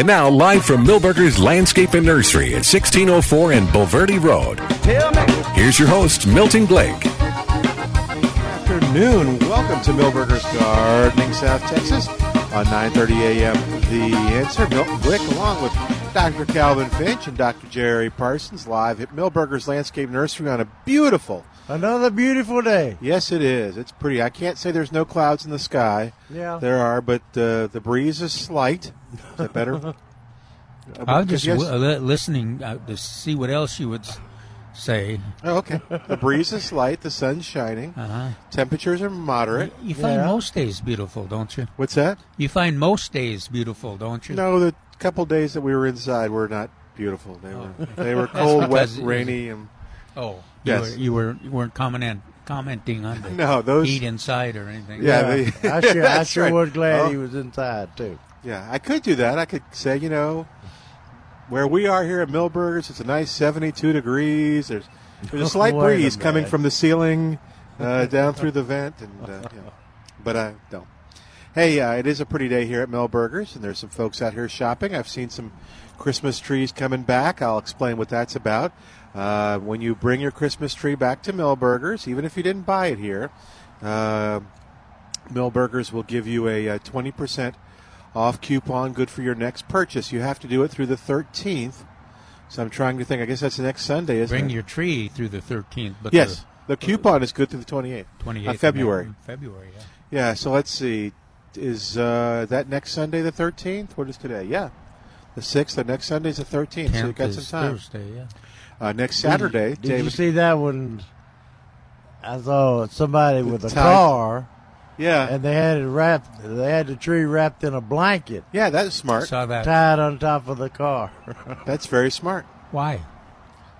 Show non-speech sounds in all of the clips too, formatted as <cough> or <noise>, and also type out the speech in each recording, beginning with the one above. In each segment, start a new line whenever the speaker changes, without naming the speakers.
And now, live from Milberger's Landscape and Nursery at 1604 and Bulverde Road. Here's your host, Milton Blake.
afternoon. Welcome to Milberger's Gardening, South Texas on 9:30 a.m. The Answer. Milton Blake along with Dr. Calvin Finch and Dr. Jerry Parsons, live at Milberger's Landscape Nursery on a beautiful.
Another beautiful day.
Yes, it is. It's pretty. I can't say there's no clouds in the sky.
Yeah.
There are, but uh, the breeze is slight. Is that better? <laughs> Uh,
I was just
yes-
w- listening uh, to see what else you would say.
Oh, okay. The breeze is slight. The sun's shining.
Uh-huh.
Temperatures are moderate.
You find
Yeah.
most days beautiful, don't you?
What's that?
You find most days beautiful, don't you?
No, the couple days that we were inside were not beautiful. They were they were <laughs> cold, wet,
because it was-
rainy, and
Oh, you,
Yes.
were, you were you weren't commenting commenting on the <laughs>
no, those.
heat inside or anything.
Yeah, they-
I sure, <laughs> I sure
right.
was glad
Oh.
he was inside too.
Yeah, I could do that. I could say, you know, where we are here at Milberger's, it's a nice 72 degrees. There's there's a <laughs> slight
Wait a
breeze coming from the ceiling uh, down through the vent, and uh, yeah. but I don't. Hey, uh, it is a pretty day here at Milberger's, and there's some folks out here shopping. I've seen some Christmas trees coming back. I'll explain what that's about. Uh, when you bring your Christmas tree back to Milberger's, even if you didn't buy it here, uh, Milberger's will give you a, uh 20% off coupon good for your next purchase. You have to do it through the 13th. So I'm trying to think. I guess that's the next Sunday, isn't
Bring
it?
your tree through the 13th, but
yes. The coupon is good through the 28th.
28th
Uh, February.
February, yeah.
Yeah, so let's see. Is uh, that next Sunday the 13th? What is today? Yeah. The 6th. The next Sunday is the 13th. So you
10th
got some time.
Thursday, yeah.
Uh, next Saturday,
Did you
David.
see that one? I saw somebody with a
Tied-
car,
yeah.
and they had it wrapped. They had the tree wrapped in a blanket,
yeah, that's smart.
Saw that.
tied on top of the car. <laughs>
That's very smart.
Why?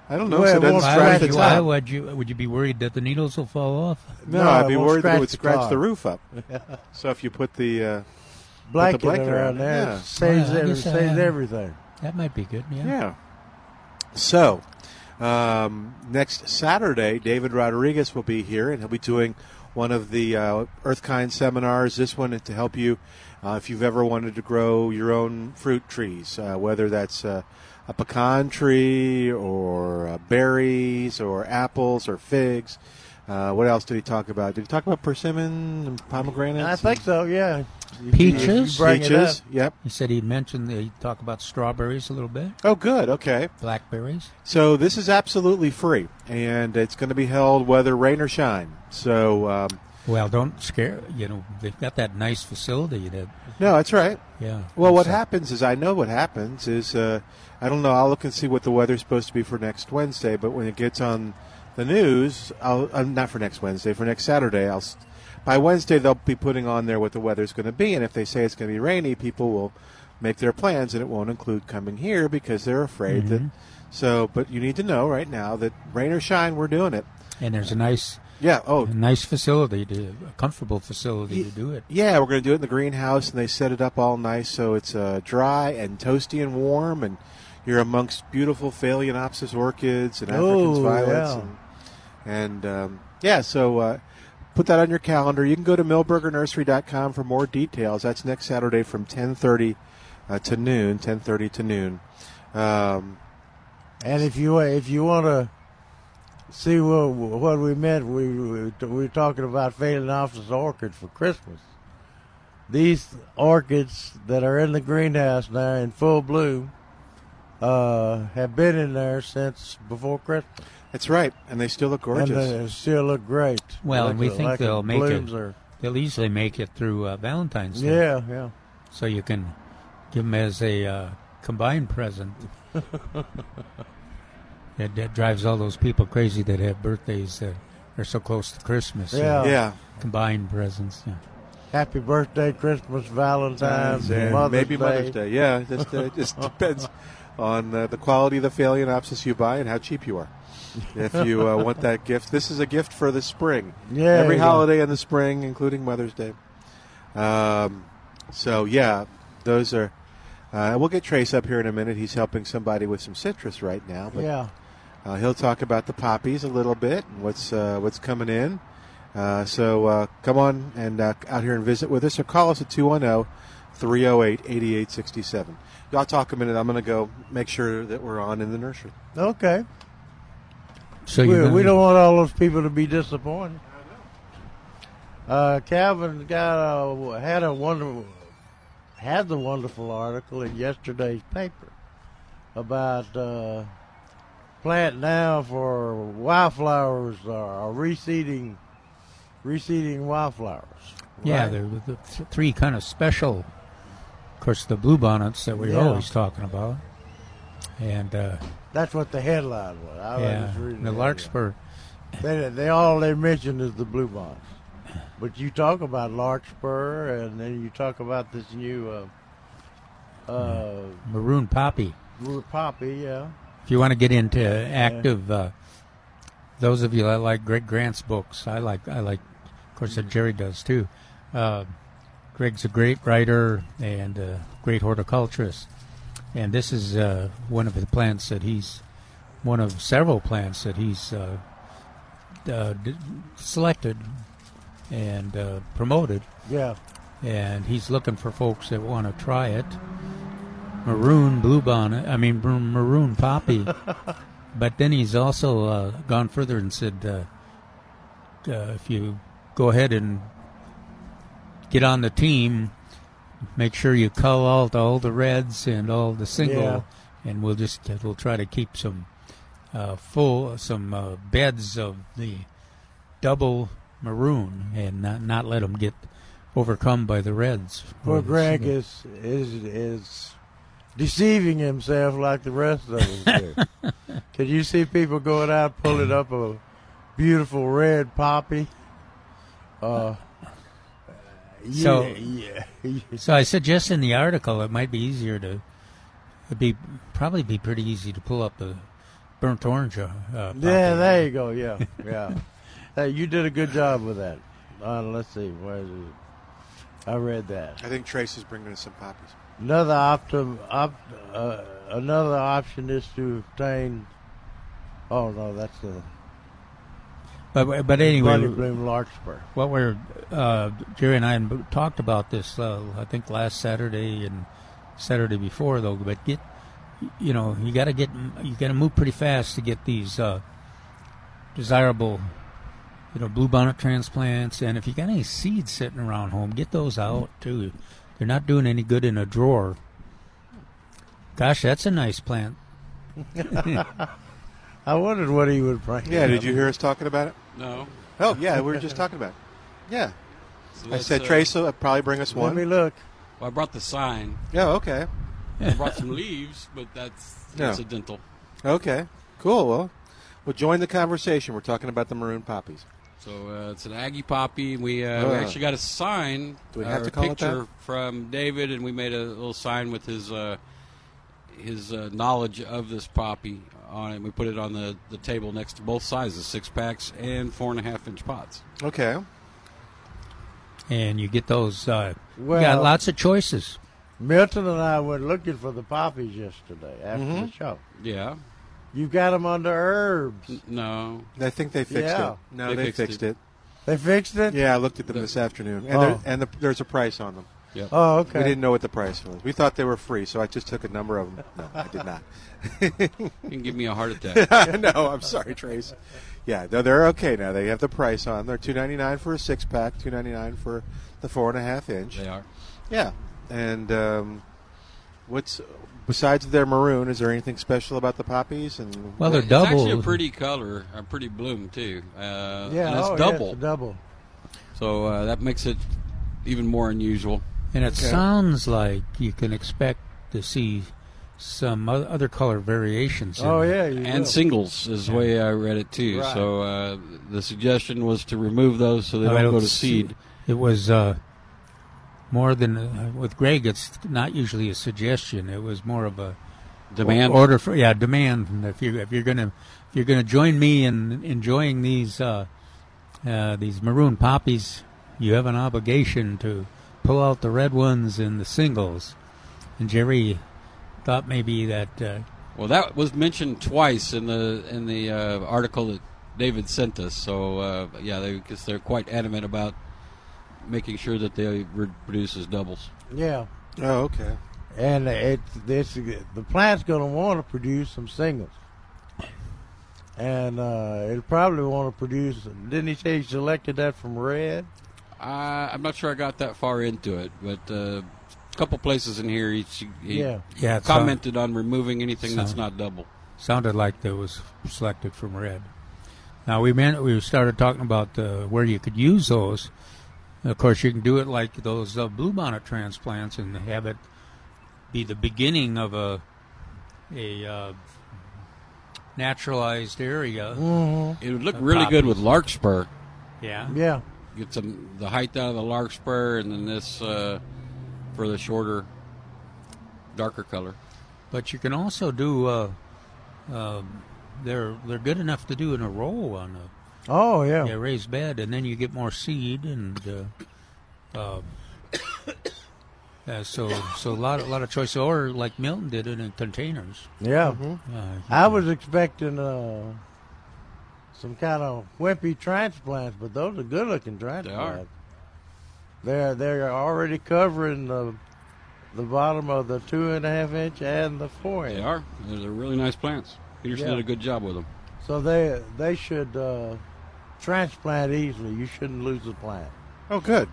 I don't know.
Well,
so
it
it doesn't
won't
Why
scratch
would,
the
you, why would you? Would you be worried that the needles will fall off?
No,
No,
I'd be worried that it would
the
scratch
car.
the roof up. <laughs> so if you put the uh,
blanket,
blanket
around
around it,
there
yeah.
saves,
Well,
every-
guess, uh,
saves everything.
That might be good. Yeah.
Yeah. So, um, next Saturday, David Rodriguez will be here, and he'll be doing one of the uh, Earthkind seminars. This one to help you uh, if you've ever wanted to grow your own fruit trees, uh, whether that's a pecan tree or uh, berries or apples or figs. Uh, what else did he talk about? Did he talk about persimmon and pomegranates?
I think so. Yeah.
Peaches?
you bring it
Peaches.
up.
Yep.
He said he mentioned they talk about strawberries a little bit,
Oh, good. Okay.
blackberries.
So this is absolutely free, and it's going to be held whether rain or shine. So um,
Well, don't scare. You know, they've got that nice facility. That
no, that's right.
yeah.
Well, what
So-
happens is I know what happens is uh, I don't know. I'll look and see what the weather's supposed to be for next Wednesday. But when it gets on the news, I'll uh, not for next Wednesday, for next Saturday. I'll by Wednesday they'll be putting on there what the weather's going to be, and if they say it's going to be rainy, people will make their plans, and it won't include coming here because they're afraid that. So, but you need to know right now that rain or shine, we're doing it.
And there's a nice,
Yeah. Oh,
a nice facility to, a comfortable facility to do it.
Yeah, we're going to do it in the greenhouse, and they set it up all nice so it's uh, dry and toasty and warm, and you're amongst beautiful Phalaenopsis orchids and African
Oh,
violets, and, and um, yeah. So uh, put that on your calendar. You can go to milbergernursery.com for more details. That's next Saturday from 10:30 uh, to noon. 10:30 to noon. Um,
And if you if you want to see what what we meant, we we, we were talking about Phalaenopsis orchids for Christmas. These orchids that are in the greenhouse now in full bloom uh, have been in there since before Christmas.
That's right, and they still look gorgeous.
And they still look great.
Well,
Like
and we
the-
think
like
they'll make
blooms
it.
Are,
They'll easily make it through uh, Valentine's Day.
yeah, yeah.
So you can give them as a uh, combined present. <laughs> that, that drives all those people crazy that have birthdays that are so close to Christmas.
Yeah.
yeah,
Combined presents. Yeah.
Happy birthday, Christmas, Valentine's,
and
Mother's Day.
maybe
Day.
Mother's Day. Yeah, just, uh, it just <laughs> depends on uh, the quality of the phalaenopsis you buy and how cheap you are. <laughs> If you uh, want that gift, this is a gift for the spring.
Yeah,
every holiday in the spring, including Mother's Day. Um, so yeah, those are. Uh, we'll get Trace up here in a minute. He's helping somebody with some citrus right now, but
Yeah.
uh, he'll talk about the poppies a little bit and what's uh, what's coming in. Uh, so uh, come on and uh, out here and visit with us or call us at 210 308 8867. Y'all talk a minute. I'm going to go make sure that we're on in the nursery.
Okay.
So
we, we don't want all those people to be disappointed. Uh, Calvin got a, had a wonderful had the wonderful article in yesterday's paper about uh, plant now for wildflowers or reseeding reseeding wildflowers.
Yeah, there were the th- three kind of special. Of course, the bluebonnets that we're
Yeah.
always talking about, and uh,
That's what the headline was. I
yeah,
was reading
the
that.
larkspur.
They, they all they mentioned is the blue bonds. But you talk about larkspur, and then you talk about this new uh, uh,
maroon poppy.
blue poppy. Yeah,
If you want to get into active, uh, those of you that like Greg Grant's books, I like. I like, of course, that Jerry does too. Uh, Greg's a great writer and a great horticulturist, and this is uh, one of the plants that he's one of several plants that he's uh, uh, d- selected and uh, promoted
yeah.
and he's looking for folks that want to try it. Maroon bluebonnet, I mean mar- maroon poppy. <laughs> but then he's also uh, gone further and said, uh, uh, if you go ahead and get on the team, make sure you cull out all the reds and all the single,
Yeah.
and we'll just we'll try to keep some uh, full some uh, beds of the double maroon and not not let them get overcome by the reds.
Poor Greg
single.
is is is deceiving himself like the rest of us do. <laughs> Can you see people going out pulling up a beautiful red poppy? Uh,
So-
yeah, <laughs>
So I suggest in the article it might be easier to it'd be probably be pretty easy to pull up the burnt orange. Uh, uh,
Yeah,
poppy.
there you go. Yeah, <laughs> yeah. hey, you did a good job with that. Uh, let's see, where is it? I read that.
I think Trace is bringing us some poppies.
Another optum, op, uh, another option is to obtain. Oh no, that's the
But but anyway,
bunny bloom larkspur.
what we're uh, Jerry and I talked about this. Uh, I think last Saturday and Saturday before though. But get you know you got to get you got to move pretty fast to get these uh, desirable you know bluebonnet transplants. And if you got any seeds sitting around home, get those out too. They're not doing any good in a drawer. Gosh, that's a nice plant. <laughs>
I wondered what he would bring.
Yeah, did you hear us talking about it?
No.
Oh, yeah, we were just talking about it. Yeah.
So
I said
uh,
Trace will probably bring us one.
Let me look.
Well, I brought the sign.
Yeah, okay.
I brought some leaves, but that's
No.
incidental.
Okay. Cool. Well, we'll join the conversation. We're talking about the maroon poppies.
So uh, it's an Aggie poppy. We, uh, we
Uh.
actually got a sign,
Do we
uh,
have
or
to
a
call it
picture
that?
from David, and we made a little sign with his uh, his uh, knowledge of this poppy on it. We put it on the, the table next to both sizes, six packs and four and a half inch pots.
Okay.
And you get those. Uh, you
Well-
got lots of choices.
Milton and I went looking for the poppies yesterday after
Mm-hmm.
the show.
Yeah.
You got them under herbs.
No.
I think they fixed
Yeah.
it. No,
They
they,
fixed
fixed,
it.
it.
They fixed it.
Yeah, I looked at them
The-
this afternoon, and,
Oh.
there, and the, there's a price on them.
Oh, okay.
We didn't know what the price was. We thought they were free, so I just took a number of them. No, I did not. <laughs> <laughs>
You can give me a heart attack. <laughs>
no, I'm sorry, Trace. Yeah, no, they're okay now. They have the price on. They're two ninety nine for a six pack, two ninety nine for the four and a half inch.
they are.
Yeah, and um, what's besides their maroon, is there anything special about the poppies? And
Well, they're
It's
double.
actually a pretty color, a pretty bloom too. Uh,
Yeah,
and it's
oh, yeah,
double,
it's a double.
so uh, that makes it even more unusual.
And it sounds like you can expect to see some other color variations. in
Oh yeah, you
and
will.
singles is the way I read it too.
Right.
So uh, the suggestion was to remove those so they
I
don't
don't
go to
see-
seed.
It was uh, more than uh, with Greg. It's not usually a suggestion. It was more of a
Demand.
order for yeah demand. If you if you're gonna if you're gonna join me in enjoying these uh, uh, these maroon poppies, you have an obligation to pull out the red ones and the singles. And Jerry thought maybe that uh,
Well, that was mentioned twice in the in the uh, article that David sent us. So uh, yeah, they because they're quite adamant about making sure that they reproduce as doubles.
yeah.
oh, okay.
And it this the plant's going to want to produce some singles, and uh, it'll probably want to produce. Didn't he say he selected that from red?
Uh, I'm not sure I got that far into it, but uh, a couple places in here he, he
Yeah.
yeah it sound-
commented on removing anything that's not double.
sounded like that was selected from red. Now we meant we started talking about uh, where you could use those. Of course, you can do it like those uh, bluebonnet transplants and have it be the beginning of a a uh, naturalized area.
Mm-hmm.
It would look really good with larkspur.
Yeah.
Yeah.
Get some the height out of the larkspur, and then this uh, for the shorter, darker color.
But you can also do. Uh, um they're they're good enough to do in a row on a
Oh yeah.
yeah, raised bed, and then you get more seed, and uh, <coughs> uh, uh, so so a lot a lot of choice. Or like Milton did it in containers.
Yeah.
Uh, you
I was expecting uh, some kind of wimpy transplants, but those are good looking transplants. They're they're already covering the the bottom of the two and a half inch and the four inch.
They are. They're, they're really nice plants. Peterson
Yeah.
did a good job with them.
So they they should uh, transplant easily. You shouldn't lose the plant.
Oh, good.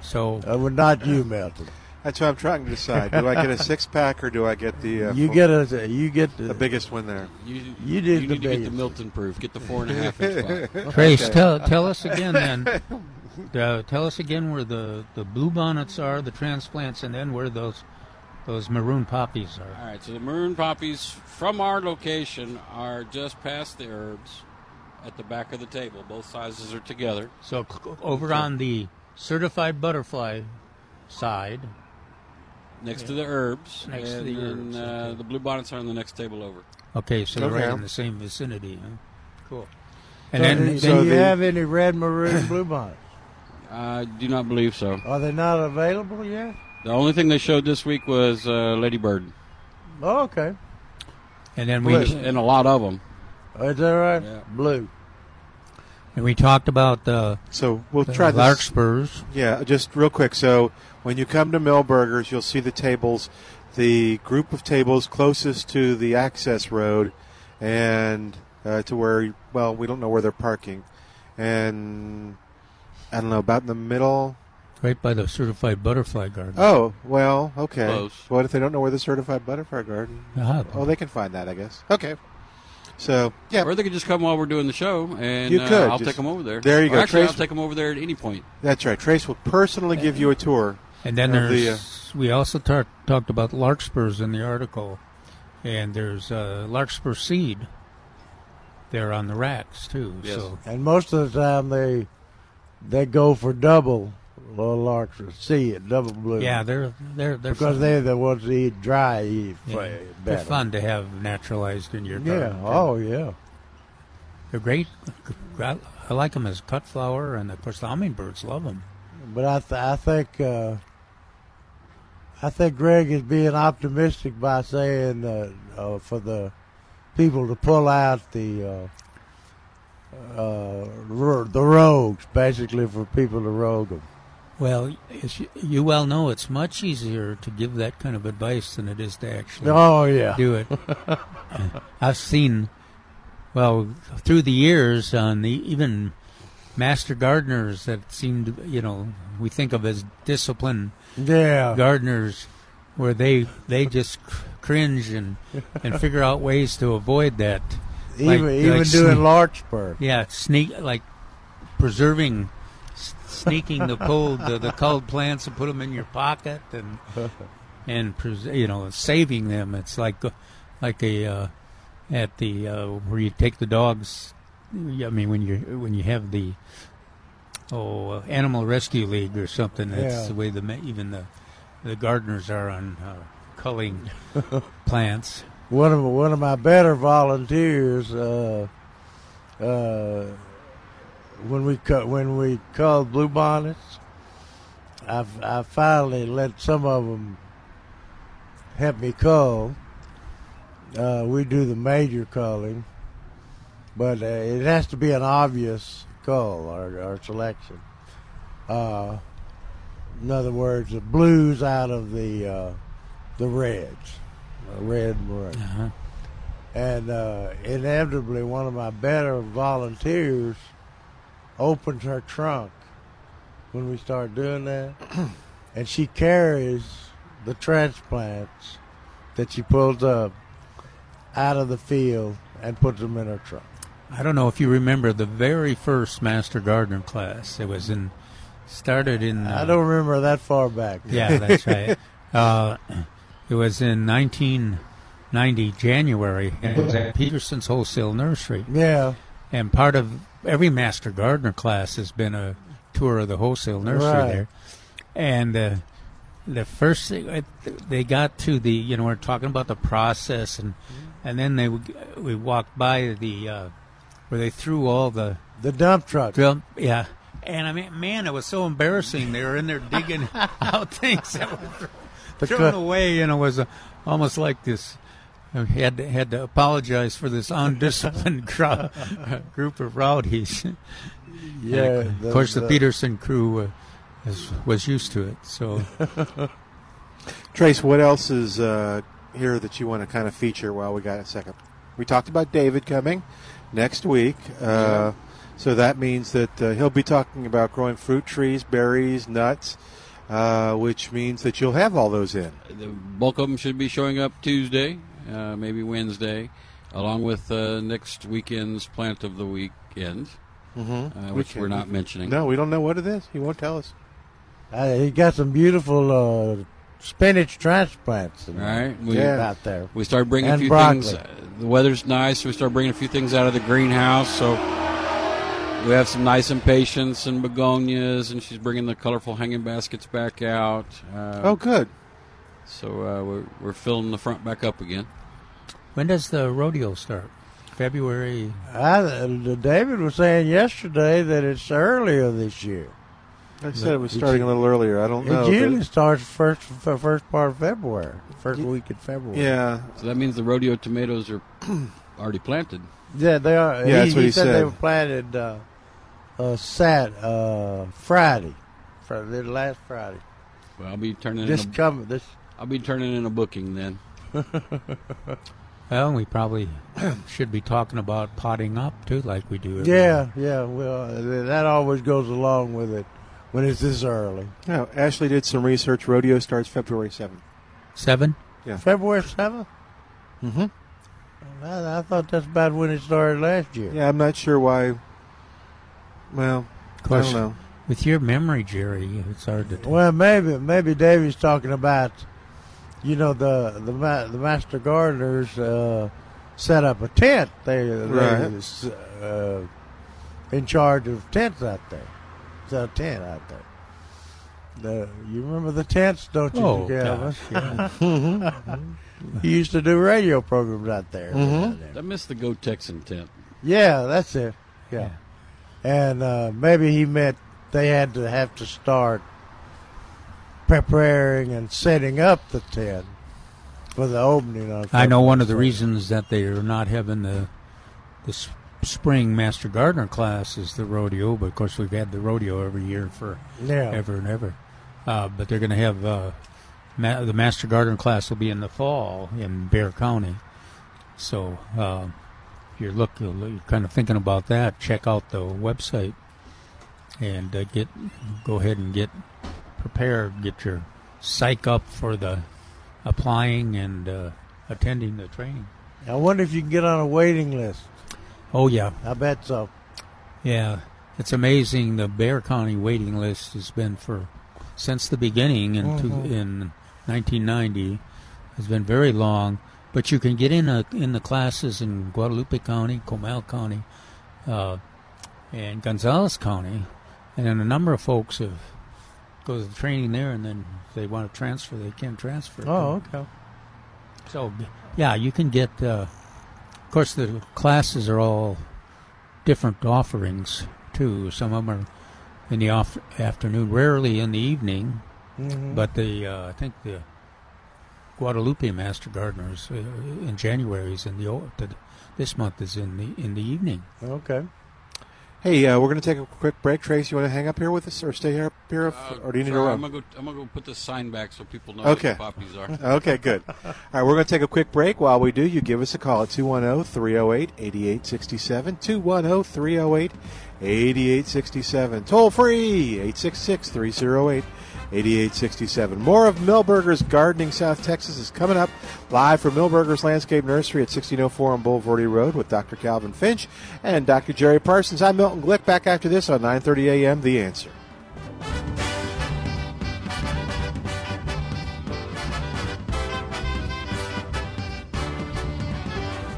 so
Uh, well, not you, Melton.
That's what I'm trying to decide. Do I get a six pack or do I get the uh,
you
full-
get a you get the,
the biggest one there?
You,
You did
you
the
need to get the
biggest.
Milton proof. Get the four and a half inch <laughs> box.
Trace, tell tell us again then. <laughs> Uh, tell us again where the the blue bonnets are, the transplants, and then where those those maroon poppies are.
All right, so the maroon poppies from our location are just past the herbs at the back of the table. Both sizes are together.
So over on the certified butterfly side,
Next to the herbs.
Next to the
then,
herbs,
Uh,
okay.
The blue bonnets are on the next table over.
Okay, so they're
Okay.
right in the same vicinity. Huh? Cool. And
So
then,
do,
then
you
the-
have any red maroon blue bonnets?
I do not believe so.
Are they not available yet?
The only thing they showed this week was uh, Lady Bird,
Oh, okay.
and then we
and a lot of them.
Is that right?
Yeah.
Blue.
and we talked about uh,
So we'll
the
try this.
larkspurs.
Yeah, just real quick. So when you come to Milberger's, you'll see the tables, the group of tables closest to the access road, and uh, to where well, we don't know where they're parking, and I don't know about in the middle.
Right by the certified butterfly garden.
Oh well, okay.
Close.
What if they don't know where the certified butterfly garden?
Ah,
Oh, they can find that, I guess. Okay. So yeah,
Or they could just come while we're doing the show, and
You
uh,
could,
I'll
just-
take them over there.
there you
Or
go.
Actually,
Trace-
I'll take them over there at any point.
that's right. Trace will personally give you a tour.
And then there's
the, uh,
we also tar- talked about larkspurs in the article, and there's uh, larkspur seed there on the racks too.
Yes.
So
And most of the time they they go for double little larks or see it double blue.
yeah, they're they're they're
because
fun.
they're the ones that eat dry eat
Yeah,
better.
they're fun to have naturalized in your garden.
Yeah.
garden.
Oh yeah.
They're great. I, I like them as cut flower, and of course the hummingbirds love them.
But I th- I think uh, I think Greg is being optimistic by saying uh, uh, for the people to pull out the uh, uh, the rogues, basically for people to rogue them.
Well, as you, you well know, it's much easier to give that kind of advice than it is to actually
Oh yeah.
do it. <laughs> I've seen, well, through the years on the even master gardeners that seemed, you know, we think of as disciplined
Yeah.
gardeners where they they just cringe and and figure out ways to avoid that. Like-
Even even
like
doing
sne-
Larchburg.
Yeah, sneak like preserving, s- sneaking the pulled the, the culled plants and put them in your pocket and <laughs> and pres- you know saving them. It's like uh, like a uh, at the uh, where you take the dogs. I mean, when you when you have the oh uh, animal rescue league or something. That's
Yeah.
the way the even the the gardeners are on uh, culling <laughs> plants.
One of one of my better volunteers, uh, uh, when we cut when we culled bluebonnets, I I finally let some of them help me call. Uh, we do the major calling, but uh, it has to be an obvious call our our selection. Uh, in other words, the blues out of the uh, the reds, uh, red and.
Uh-huh.
And uh, inevitably, one of my better volunteers opens her trunk when we start doing that, <clears throat> and she carries the transplants that she pulls up out of the field and puts them in her trunk.
I don't know if you remember the very first Master Gardener class. It was in started in.
I
uh,
don't remember that far back.
Yeah, that's right. <laughs> Uh, it was in 1990 January. And it was at Peterson's Wholesale Nursery,
Yeah,
and part of every Master Gardener class has been a tour of the wholesale nursery
Right.
there. And uh, the first thing uh, they got to the, you know, we're talking about the process, and and then they would- we walked by the uh, where they threw all the
the dump truck.
Drill, yeah. And I mean, man, it was so embarrassing. They were in there digging <laughs> out things that were
The
thrown away, and it was uh almost like this. I had to, had to apologize for this undisciplined <laughs> crowd, group of rowdies.
Yeah,
And of course, the, Peterson crew uh, is, was used to it. So <laughs>
Trace, what else is uh, here that you want to kind of feature while we got a second? We talked about David coming next week. Uh, So that means that uh, he'll be talking about growing fruit trees, berries, nuts, uh, which means that you'll have all those in.
The bulk of them should be showing up Tuesday, uh, maybe Wednesday, along with uh, next weekend's plant of the weekend,
Mm-hmm.
uh, which we're not mentioning.
No, we don't know what it is. He won't tell us.
Uh, he got some beautiful uh, spinach transplants in
All right, we,
Yeah.
out there.
we started bringing
And
a few
broccoli.
things. uh, The weather's nice, so we start bringing a few things out of the greenhouse. So we have some nice impatiens and begonias, and she's bringing the colorful hanging baskets back out. Uh,
Oh, good.
So uh, we're, we're filling the front back up again.
when does the rodeo start? February.
I, uh, David was saying yesterday that it's earlier this year.
I said it was starting a little earlier. I don't know.
It usually starts first first part of February, first
Ye-
week in February.
Yeah.
So that means the rodeo tomatoes are <clears throat> already planted.
yeah, they are.
Yeah,
he,
that's what he
said. They were planted uh, uh, Sat uh, Friday, Friday, last Friday.
Well, I'll be turning
This
in a,
coming, this
I'll be turning in a booking then. <laughs>
Well, we probably <clears throat> should be talking about potting up too, like we do. Every
Yeah, yeah. Well, uh, that always goes along with it when it's this early.
No, Ashley did some research. Rodeo starts February 7th.
Seven. Yeah.
February seventh.
Mm-hmm.
I, I thought that's about when it started last year.
Yeah, I'm not sure why. Well,
Of course,
I don't know.
with your memory, Jerry, it's hard to. Tell.
Well, maybe maybe Davey's talking about, you know, the the ma- the master gardeners uh, set up a tent. They
Right.
they uh, in charge of tents out there. It's a tent out there. The, you remember the tents, don't you,
Oh,
Calvin?
gosh, yeah.
Mhm. <laughs> he used to do radio programs out there.
Mhm.
I missed the Go Texan tent.
Yeah, that's it. Yeah. And uh, maybe he meant they had to have to start preparing and setting up the tent for the opening on
I know one of the reasons that they are not having the the spring Master Gardener class is the rodeo, but of course we've had the rodeo every year for
Yeah.
ever and ever. Uh, but they're going to have uh, ma- the Master Gardener class will be in the fall in Bexar County. So uh, you're look, you're kind of thinking about that. Check out the website and uh, get go ahead and get prepared. Get your psych up for the applying and uh, attending the training.
I wonder if you can get on a waiting list.
Oh yeah,
I bet so.
Yeah, it's amazing. The Bexar County waiting list has been for since the beginning in
Mhm.
two, in 1990 has been very long. But you can get in a, in the classes in Guadalupe County, Comal County, uh, and Gonzales County, and then a number of folks have go to the training there, and then if they want to transfer, they can transfer.
Oh, okay.
So, yeah, you can get. Uh, of course, the classes are all different offerings too. Some of them are in the off- afternoon, rarely in the evening.
Mhm.
But the uh, I think the Guadalupe Master Gardeners uh, in January is in the, o- the this month is in the in the evening.
Okay.
Hey, uh, we're going to take a quick break. Trace, you want to hang up here with us or stay here, up here if, or do you need to
Sorry,
run?
I'm gonna go. I'm gonna go put this sign back so people know
Okay.
what the poppies are. <laughs>
okay, good. All right, we're going to take a quick break. While we do, you give us a call at 210 308 8867. 210 308 8867. Toll free 866 308 8867. More of Milberger's Gardening South Texas is coming up live from Milberger's Landscape Nursery at 1604 on Bulverde Road with Dr. Calvin Finch and Dr. Jerry Parsons. I'm Milton Glick. Back after this on 9:30 a.m. The Answer.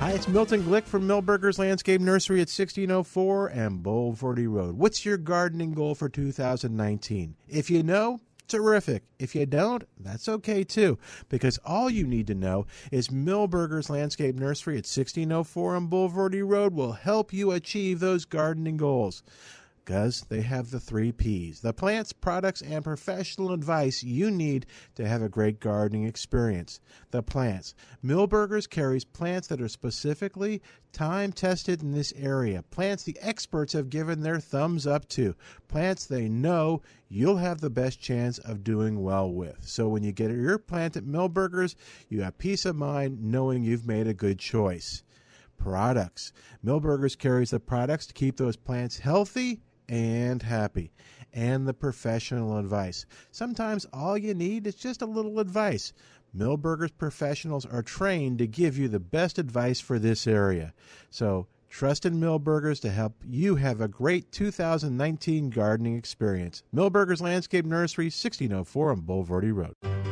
Hi, it's Milton Glick from Milberger's Landscape Nursery at 1604 and Bulverde Road. What's your gardening goal for 2019? If you know, terrific. If you don't, that's okay too, because all you need to know is Milberger's Landscape Nursery at 1604 on Bulverde Road will help you achieve those gardening goals because they have the three P's the plants, products, and professional advice you need to have a great gardening experience. The plants. Milberger's carries plants that are specifically time tested in this area, plants the experts have given their thumbs up to, plants they know you'll have the best chance of doing well with. So when you get your plant at Milberger's, you have peace of mind knowing you've made a good choice products. Milberger's carries the products to keep those plants healthy and happy, and the professional advice. Sometimes all you need is just a little advice. Milberger's professionals are trained to give you the best advice for this area. So trust in Milberger's to help you have a great 2019 gardening experience. Milberger's Landscape Nursery, 1604 on Bulverde Road.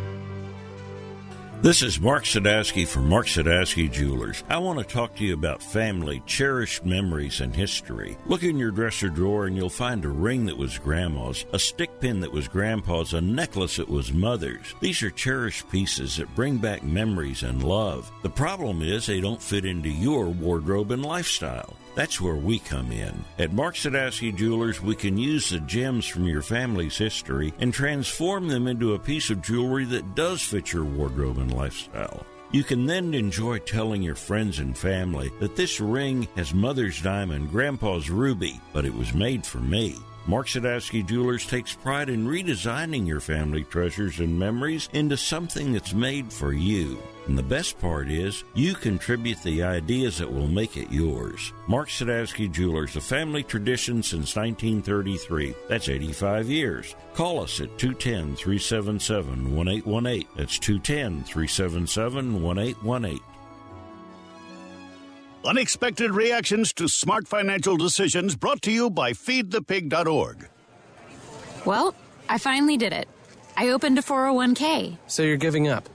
This is Mark Sadowski from Mark Sadowski Jewelers. I want to talk to you about family, cherished memories, and history. Look in your dresser drawer and you'll find a ring that was grandma's, a stick pin that was grandpa's, a necklace that was mother's. These are cherished pieces that bring back memories and love. The problem is they don't fit into your wardrobe and lifestyle. That's where we come in. At Mark Sadowski Jewelers, we can use the gems from your family's history and transform them into a piece of jewelry that does fit your wardrobe and lifestyle. You can then enjoy telling your friends and family that this ring has mother's diamond, grandpa's ruby, but it was made for me. Mark Sadowski Jewelers takes pride in redesigning your family treasures and memories into something that's made for you. And the best part is, you contribute the ideas that will make it yours. Mark Sadowski Jewelers, a family tradition since 1933. That's 85 years. Call us at 210 377 1818. That's 210 377 1818.
Unexpected reactions to smart financial decisions brought to you by feedthepig.org.
Well, I finally did it. I opened a 401k.
So you're giving up?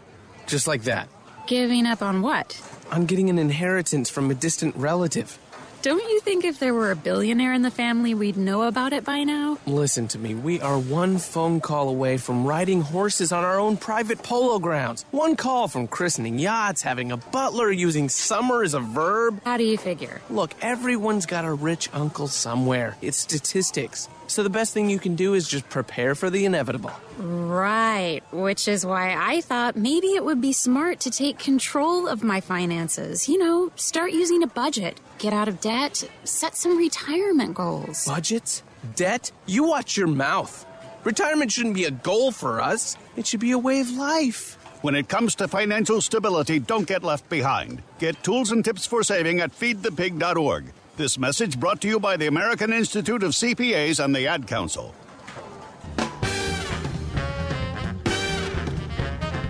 Just like that?
Giving up on what?
On getting an inheritance from a distant relative.
Don't you think if there were a billionaire in the family, we'd know about it by now?
Listen to me. We are one phone call away from riding horses on our own private polo grounds. One call from christening yachts, having a butler, using summer as a verb.
How do you figure?
Look, everyone's got a rich uncle somewhere. It's statistics. So the best thing you can do is just prepare for the inevitable.
Right, which is why I thought maybe it would be smart to take control of my finances. You know, start using a budget, get out of debt, set some retirement goals.
Budgets? Debt? You watch your mouth. Retirement shouldn't be a goal for us, it should be a way of life.
When it comes to financial stability, don't get left behind. Get tools and tips for saving at feedthepig.org. This message brought to you by the American Institute of CPAs and the Ad Council.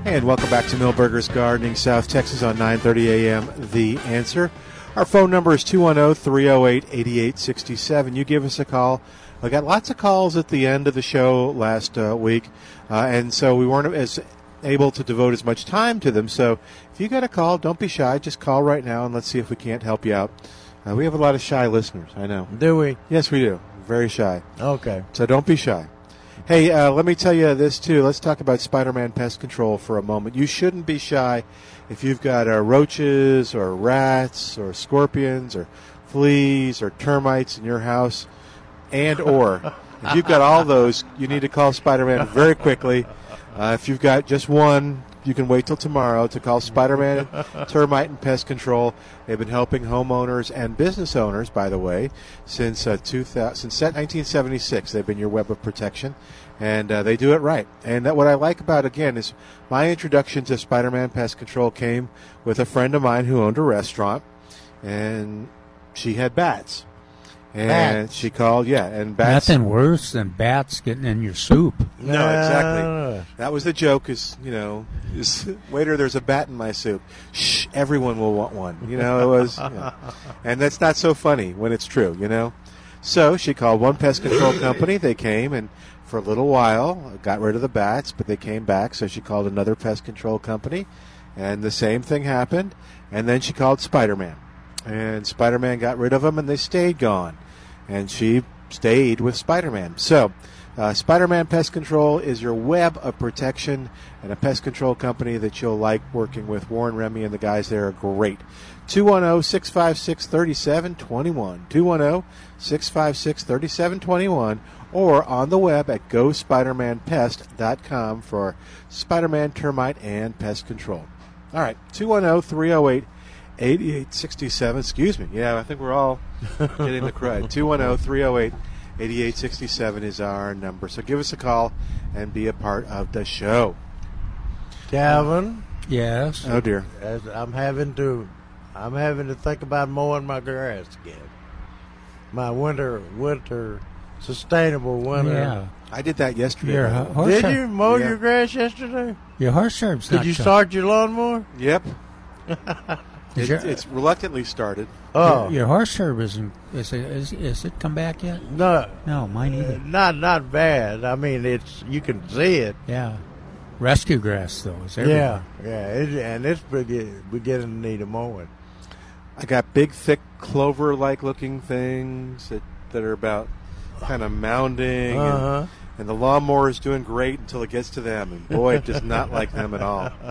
And welcome back to Milberger's Gardening, South Texas on 9:30 a.m. The Answer. Our phone number is 210-308-8867. You give us a call. I got lots of calls at the end of the show last uh, week, uh, and so we weren't as able to devote as much time to them. So if you got a call, don't be shy. Just call right now, and let's see if we can't help you out. Uh, we have a lot of shy listeners. I know.
Do we?
Yes, we do. Very shy.
Okay.
So don't be shy. Hey, uh, let me tell you this too. Let's talk about Spider-Man pest control for a moment. You shouldn't be shy if you've got uh, roaches or rats or scorpions or fleas or termites in your house, and or if you've got all those, you need to call Spider-Man very quickly. Uh, if you've got just one, you can wait till tomorrow to call Spider-Man <laughs> Termite and Pest Control. They've been helping homeowners and business owners, by the way, since uh, 2000, since 1976. They've been your web of protection, and uh, they do it right. And that, what I like about again is my introduction to Spider-Man Pest Control came with a friend of mine who owned a restaurant, and she had bats. And
Bats.
she called, yeah, and bats.
Nothing worse than bats getting in your soup.
No, exactly. That was the joke. Is you know, is waiter, there's a bat in my soup. Shh, everyone will want one. You know, it was, you know. and that's not so funny when it's true. You know, so she called one pest control company. They came and for a little while got rid of the bats, but they came back. So she called another pest control company, and the same thing happened. And then she called Spider-Man, and Spider-Man got rid of them, and they stayed gone. And she stayed with Spider-Man. So. Uh, Spider-Man Pest Control is your web of protection and a pest control company that you'll like working with. Warren Remy and the guys there are great. oh, 210-656-3721. 210-656-3721 or on the web at gospidermanpest.com for Spider-Man termite and pest control. All right, 210-308 8867. Excuse me. Yeah, I think we're all getting the crud. <laughs> 210 308 8867 is our number. So give us a call and be a part of the show.
Calvin.
Yes.
Oh, dear.
As I'm having to, I'm having to think about mowing my grass again. My winter, winter, sustainable winter.
Yeah.
I did that yesterday.
Your
by
ho-
the way.
horse
Did
sharp-
you mow
Yeah.
your grass yesterday?
Your horse sharp's
Did
not
you start your lawnmower?
Yep. <laughs>
Is
It,
your-
it's reluctantly started.
Oh,
Your, your horse herb isn't. Is it, is, is it come back yet?
no,
No, mine either.
not not bad. I mean, it's you can see it.
Yeah. Rescue grass, though, is
Yeah,
everywhere.
yeah, it, and it's begin, beginning to need a mowing.
I got big, thick, clover-like looking things that, that are about kind of mounding.
Uh-huh.
And, and the lawnmower is doing great until it gets to them. And boy, it does not like them at all. <laughs>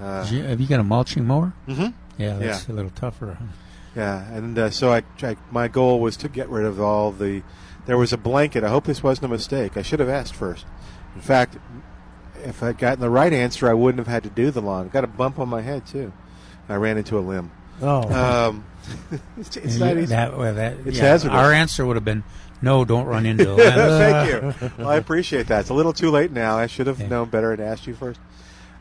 Uh,
you- have you got a mulching mower?
Mhm.
Yeah, that's
Yeah.
a little tougher.
Yeah, and uh, so I, I, my goal was to get rid of all the. There was a blanket. I hope this wasn't a mistake. I should have asked first. In fact, if I'd gotten the right answer, I wouldn't have had to do the lawn. Got a bump on my head too. I ran into a limb.
Oh,
Um, <laughs> it's, it's not easy.
that- well, that-
It's
yeah,
hazardous.
Our answer would have been no. Don't run into a <laughs> limb.
Thank you. Well, I appreciate that. It's a little too late now. I should have
Yeah.
known better and asked you first.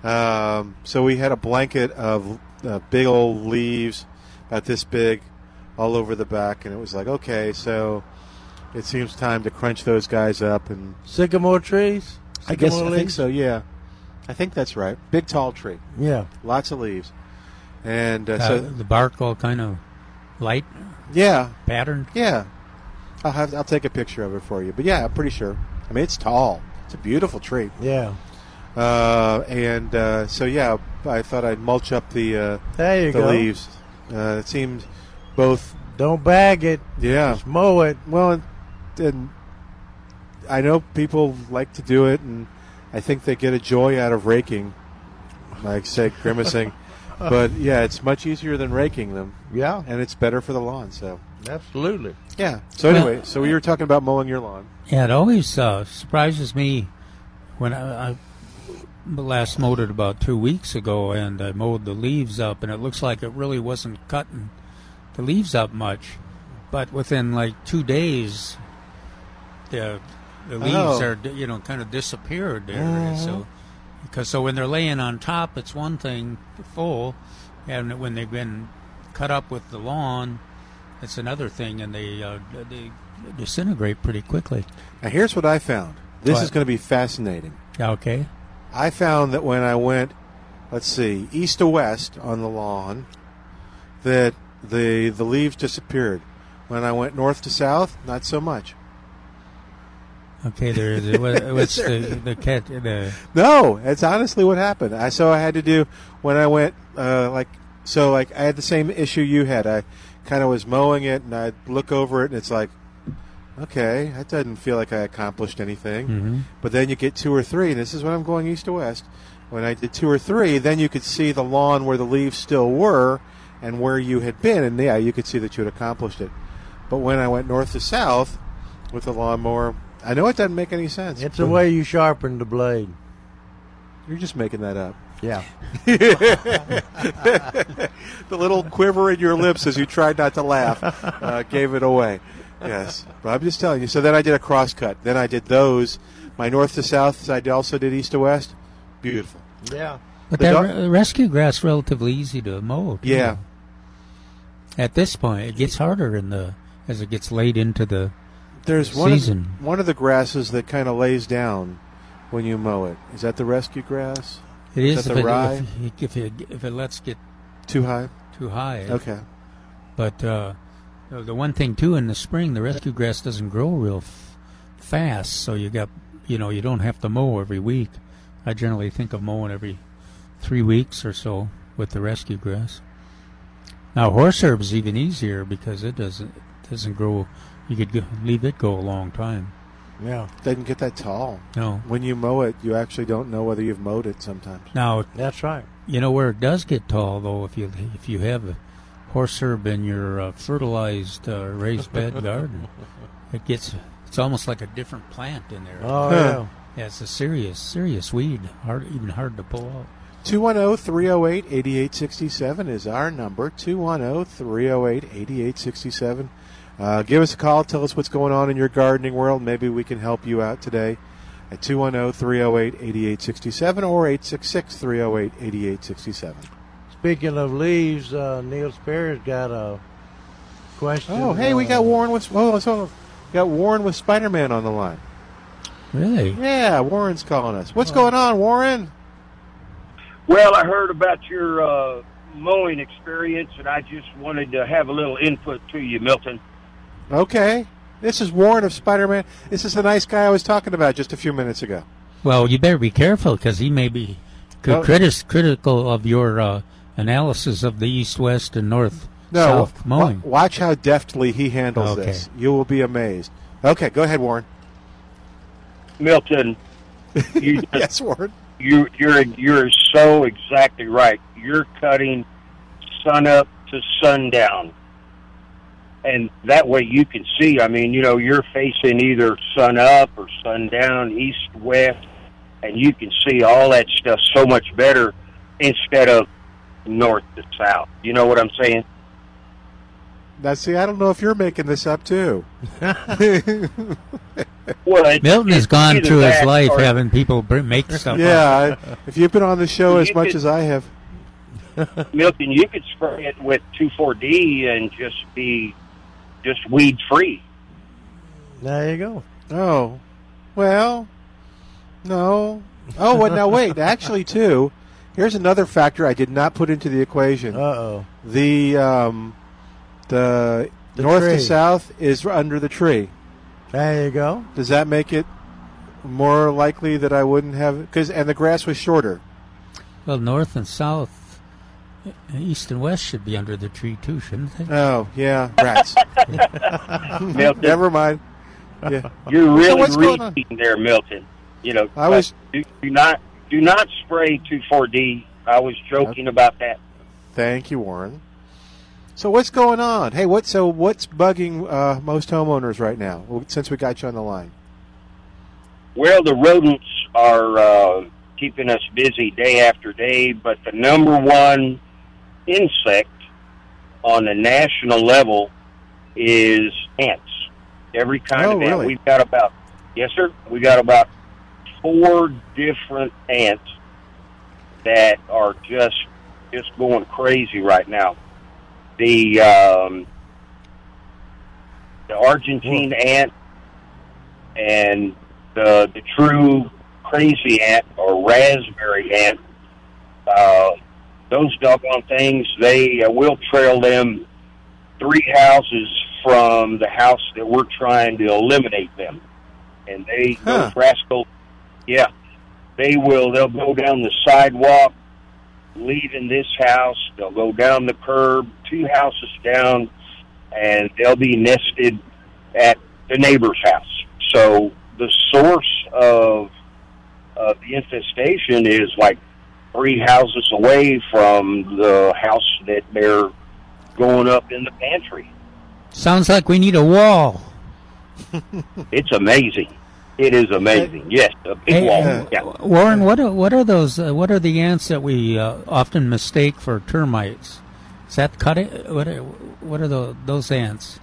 Um, so we had a blanket of uh, big old leaves, about this big, all over the back, and it was like, okay, so it seems time to crunch those guys up, and
sycamore trees.
I guess I think so. Yeah, I think that's right. Big tall tree,
Yeah,
lots of leaves, and uh,
Uh,
so
the bark all kind of light
yeah,
patterned.
yeah. I'll have I'll take a picture of it for you, but yeah, I'm pretty sure. I mean, it's tall. It's a beautiful tree.
yeah.
Uh, and uh, so yeah, I thought I'd mulch up the uh,
There you
the
go.
leaves. Uh, it seemed both
Don't bag it.
yeah.
Just mow it.
Well, and, and I know people like to do it, and I think they get a joy out of raking. Like say grimacing, <laughs> but yeah, it's much easier than raking them,
Yeah,
and it's better for the lawn. So
absolutely.
yeah. So
Well-
anyway, so we were talking about mowing your lawn.
Yeah, it always uh, surprises me when I, I last mowed it about two weeks ago, and I mowed the leaves up, and it looks like it really wasn't cutting the leaves up much, but within like two days, the the leaves
Oh.
are you know kind of disappeared there. So because so when they're laying on top, it's one thing full, and when they've been cut up with the lawn, it's another thing, and they uh, they disintegrate pretty quickly.
Now here's what I found. This
What?
is going to be fascinating.
Okay.
I found that when I went, let's see, east to west on the lawn, that the the leaves disappeared. When I went north to south, not so much.
Okay, there is. What, what's <laughs> the the cat? The
No, that's honestly what happened. I so I had to do when I went uh, like so like I had the same issue you had. I kind of was mowing it and I'd look over it and it's like, okay, that doesn't feel like I accomplished anything.
Mhm.
But then you get two or three, and this is when I'm going east to west. When I did two or three, then you could see the lawn where the leaves still were and where you had been, and yeah, you could see that you had accomplished it. But when I went north to south with the lawnmower, I know it doesn't make any sense.
It's the way you sharpen the blade.
You're just making that up.
Yeah. <laughs>
the little quiver in your lips as you tried not to laugh uh, gave it away. Yes, but I'm just telling you. So then I did a cross cut. Then I did those. My north to south. I also did east to west. Beautiful.
Yeah.
but
The
that
dog-
re- rescue grass relatively easy to mow. too.
Yeah.
At this point, it gets harder in the as it gets laid into the
There's one of,
season.
one of the grasses that kind of lays down when you mow it. Is that the rescue grass?
It is
that
if it,
rye?
if, if it if it lets get
Too high.
too high.
Okay.
But uh, the the one thing too in the spring, the rescue grass doesn't grow real f- fast, so you got you know you don't have to mow every week. I generally think of mowing every three weeks or so with the rescue grass. Now horse herb is even easier because it doesn't doesn't grow. You could go, leave it go a long time.
Yeah.
Doesn't get that tall.
No.
When you mow it, you actually don't know whether you've mowed it sometimes.
Now
That's right.
You know where it does get tall, though, if you if you have a horse herb in your uh, fertilized uh, raised bed <laughs> garden, it gets it's almost like a different plant in there.
Oh, yeah.
yeah, it's a serious serious weed, hard even hard to pull out.
210 308 8867 is our number. 210 308 8867. Uh, give us a call. Tell us what's going on in your gardening world. Maybe we can help you out today at 210 308 8867 or 866 308 8867.
Speaking of leaves, uh, Neil Sperry's got a question.
Oh, hey, we
uh,
got Warren with oh, so we got Warren with Spider Man on the line.
Really?
Yeah, Warren's calling us. What's going on, Warren?
Well, I heard about your uh, mowing experience, and I just wanted to have a little input to you, Milton.
Okay, this is Warren of Spider Man. This is the nice guy I was talking about just a few minutes ago.
Well, you better be careful because he may be c-
Oh.
critis- critical of your uh, analysis of the east, west, and north
No,
south
wa-
mowing.
watch how deftly he handles
Okay.
this. You will be amazed. Okay, go ahead, Warren.
Milton, <laughs> you just,
yes, Warren.
you you're you're so exactly right. You're cutting sun up to sundown, and that way you can see. I mean, you know, you're facing either sun up or sundown, east, west, and you can see all that stuff so much better instead of north to south. You know what I'm saying?
Now, see, I don't know if you're making this up too. <laughs>
Well, it-
Milton has gone through his life
or-
having people make stuff up.
yeah, I, if you've been on the show as
You
much
could-
as I have,
Milton, you could spray it with 2,4-D and just be just weed free.
There you go.
oh, well, no. Oh, well, now wait. Actually, too, here's another factor I did not put into the equation.
Uh oh.
The um, the,
The
north
tree.
to south is under the tree.
There you go.
Does that make it more likely that I wouldn't have? Because and the grass was shorter.
Well, north and south, uh, east and west should be under the tree too, shouldn't they?
Oh yeah, rats. <laughs>
Milton,
Never mind. Yeah.
you're
So
really
what's going on?
reaching there, Milton. You know,
I was-
do, do not do not spray 2,4-D. I was joking about that.
Thank you, Warren. So what's going on? Hey, what? So what's bugging uh, most homeowners right now? Since we got you on the line.
Well, the rodents are uh, keeping us busy day after day, but the number one insect on the national level is ants. Every kind
Oh,
of ant.
really?
We've got about yes, sir. We got about four different ants that are just just going crazy right now. The um, the Argentine ant and the the true crazy ant or raspberry ant, uh, those doggone things, they uh, will trail them three houses from the house that we're trying to eliminate them. And they,
Huh.
those rascals, yeah, they will, they'll go down the sidewalk, leaving this house, they'll go down the curb, two houses down, and they'll be nested at the neighbor's house. So the source of uh, the infestation is like three houses away from the house that they're going up in the pantry.
Sounds like we need a wall.
It's amazing. It is amazing. Yes, a big
Hey,
wall.
uh,
yeah.
Warren, what are, what are those? Uh, what are the ants that we uh, often mistake for termites? Is that cut? What are, what are the, those ants?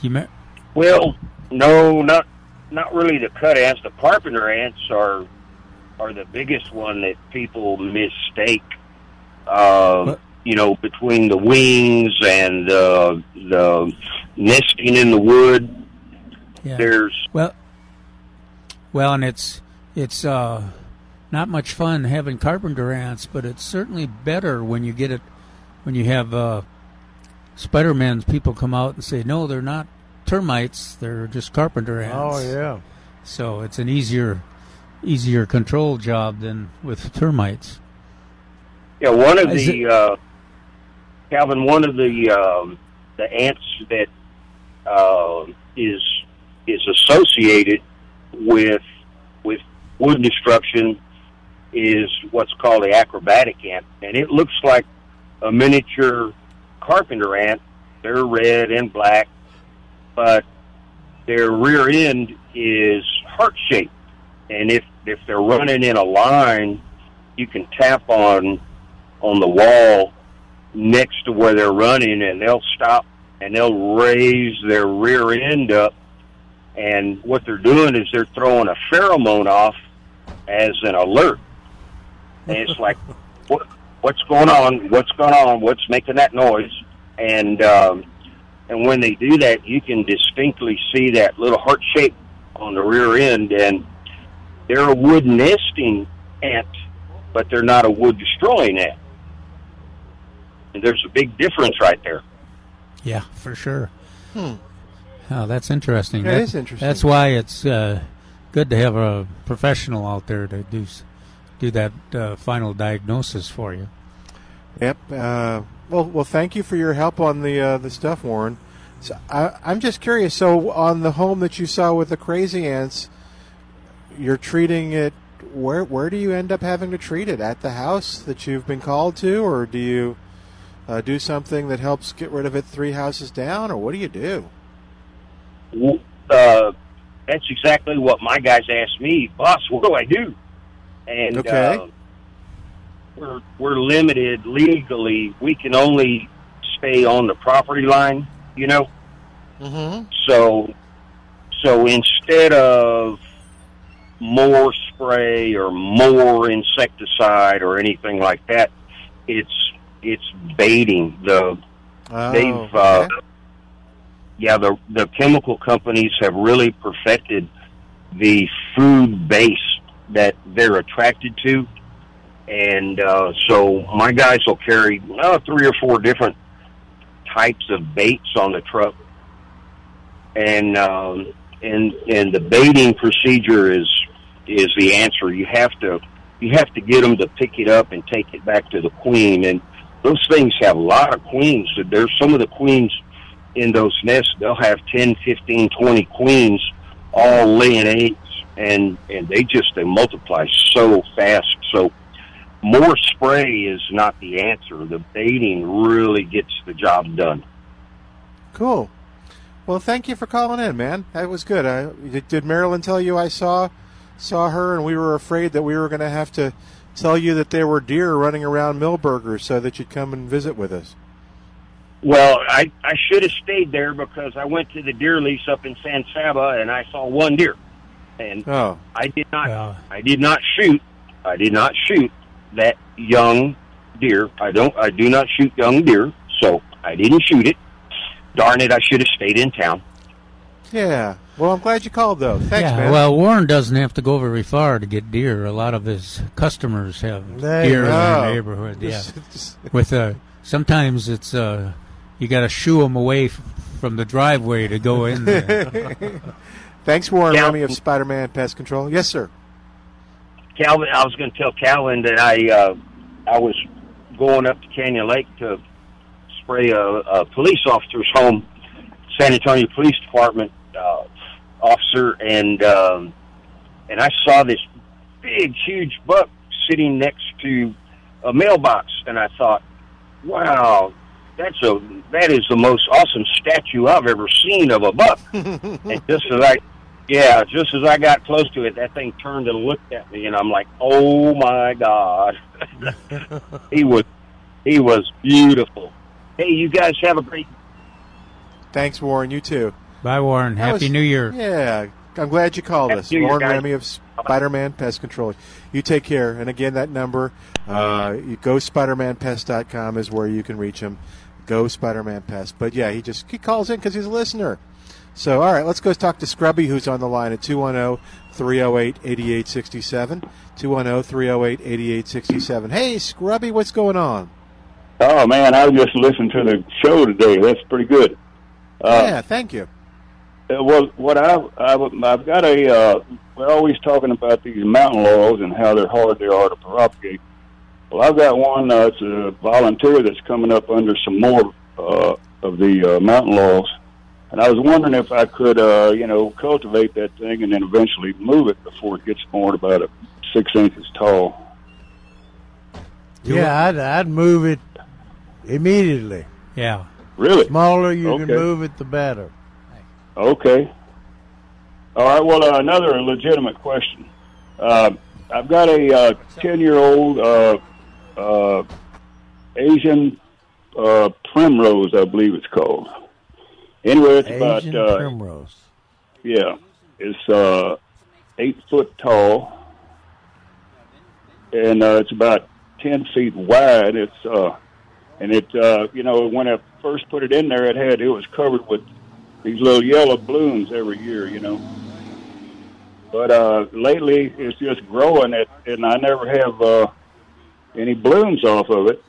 Do you me-
Well, no, not not really the cut ants. The carpenter ants are are the biggest one that people mistake. Uh, you know, between the wings and uh, the nesting in the wood,
Yeah.
there's
Well, well, and it's it's uh, not much fun having carpenter ants, but it's certainly better when you get it when you have uh, Spider-Man's people come out and say, no, they're not termites; they're just carpenter ants.
Oh yeah.
So it's an easier easier control job than with termites.
Yeah, one of
Is
the uh, Calvin, one of the um, the ants that uh, is is associated with with wood destruction is what's called the acrobatic ant, and it looks like a miniature carpenter ant. They're red and black, but their rear end is heart shaped, and if if they're running in a line, you can tap on on the wall next to where they're running and they'll stop and they'll raise their rear end up and what they're doing is they're throwing a pheromone off as an alert and it's like <laughs> what what's going on what's going on what's making that noise and um and when they do that you can distinctly see that little heart shape on the rear end and they're a wood nesting ant but they're not a wood destroying ant and there's a big difference right there.
Yeah, for sure.
Hmm.
Oh, that's interesting.
That
That-
is interesting.
That's why it's uh, good to have a professional out there to do do that uh, final diagnosis for you.
Yep. Uh, well, well, thank you for your help on the uh, the stuff, Warren. So I, I'm just curious. So, on the home that you saw with the crazy ants, you're treating it. Where where do you end up having to treat it? At the house that you've been called to, or do you uh, do something that helps get rid of it three houses down, or what do you do?
Uh, that's exactly what my guys asked me, boss. What do I do? And
Okay.
uh, we're we're limited legally. We can only stay on the property line, you know.
Mm-hmm.
So, so instead of more spray or more insecticide or anything like that, it's it's baiting. The
Oh,
they've uh, yeah the the chemical companies have really perfected the food base that they're attracted to, and uh, so my guys will carry uh, three or four different types of baits on the truck, and um, and and the baiting procedure is is the answer. You have to you have to get them to pick it up and take it back to the queen, and those things have a lot of queens. There's some of the queens in those nests. They'll have 10, 15, 20 queens all laying eggs, and and they just they multiply so fast. So more spray is not the answer. The baiting really gets the job done.
Cool. Well, thank you for calling in, man. That was good. I, did, Marilyn tell you I saw saw her, and we were afraid that we were going to have to tell you that there were deer running around Milberger's so that you'd come and visit with us.
Well, I I should have stayed there because I went to the deer lease up in San Saba and I saw one deer, and
Oh.
I did not I did not shoot I did not shoot that young deer. I don't I do not shoot young deer, so I didn't shoot it. Darn it! I should have stayed in town.
Yeah. Well, I'm glad you called though. Thanks,
yeah,
man.
well, Warren doesn't have to go very far to get deer. A lot of his customers have
There
deer in their neighborhood. Yeah,
Just- <laughs> just-
with uh, sometimes it's uh, you got to shoo them away f- from the driveway to go in there. <laughs>
Thanks, Warren
Yeah.
Remy of Spider-Man Pest Control. Yes, sir.
Calvin, I was going to tell Calvin that I uh, I was going up to Canyon Lake to spray a, a police officer's home, San Antonio Police Department uh, officer, and um, and I saw this big, huge buck sitting next to a mailbox, and I thought, wow. That's a that is the most awesome statue I've ever seen of a buck. <laughs> and just as I yeah, just as I got close to it, that thing turned and looked at me, and I'm like, "Oh my god!" <laughs> he was, he was beautiful. Hey, you guys have a great.
Thanks, Warren. You too.
Bye, Warren.
That
Happy
was-
New Year.
Yeah, I'm glad you called
Happy
us.
New
Warren
guys.
Remy of Spider-Man Pest Control. You take care. And again, that number, uh, you go SpidermanPest.com is where you can reach him. Go Spider-Man Pest. But yeah, he just he calls in because he's a listener. So all right, let's go talk to Scrubby, who's on the line at 210-308-8867. 210-308-8867. Hey, Scrubby, what's going on?
Oh man, I just listened to the show today. That's pretty good. Uh,
yeah, thank you.
Uh, well, what I, I I've got a uh, we're always talking about these mountain laurels and how they're hard they are to propagate. Well, I've got one. Uh, it's a volunteer that's coming up under some more uh, of the uh, mountain laurels, and I was wondering if I could, uh, you know, cultivate that thing and then eventually move it before it gets more to about a six inches tall.
Yeah, I'd, I'd move it immediately.
Yeah.
Really?
Smaller you
Okay.
can move it, the better.
Okay. All right. Well, uh, another legitimate question. Uh, I've got a uh, ten-year-old uh, Asian uh, primrose, I believe it's called. Anyway, it's
Asian
about uh,
primrose.
yeah, it's uh, eight foot tall, and uh, it's about ten feet wide. It's uh, and it uh, you know when I first put it in there, it had it was covered with these little yellow blooms every year, you know. But uh, lately, it's just growing, it, and I never have uh, any blooms off of it.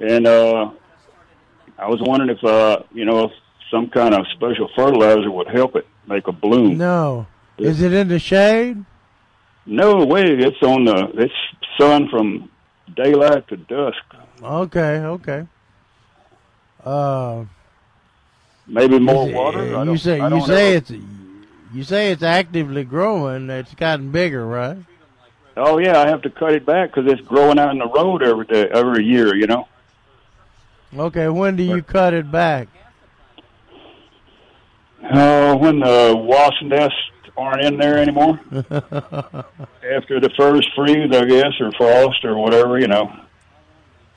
And uh, I was wondering if uh, you know if some kind of special fertilizer would help it make a bloom.
No. Is it in the shade?
No way, it's on the it's sun from daylight to dusk.
Okay, okay. Uh,
Maybe more
it-
water.
You say you say
ever-
it's you say it's actively growing. It's gotten bigger, right?
Oh yeah, I have to cut it back because it's growing out in the road every day, every year. You know.
Okay, when do you cut it back?
Uh, when the wasp nests aren't in there anymore, <laughs> after the first freeze, I guess, or frost or whatever, you know.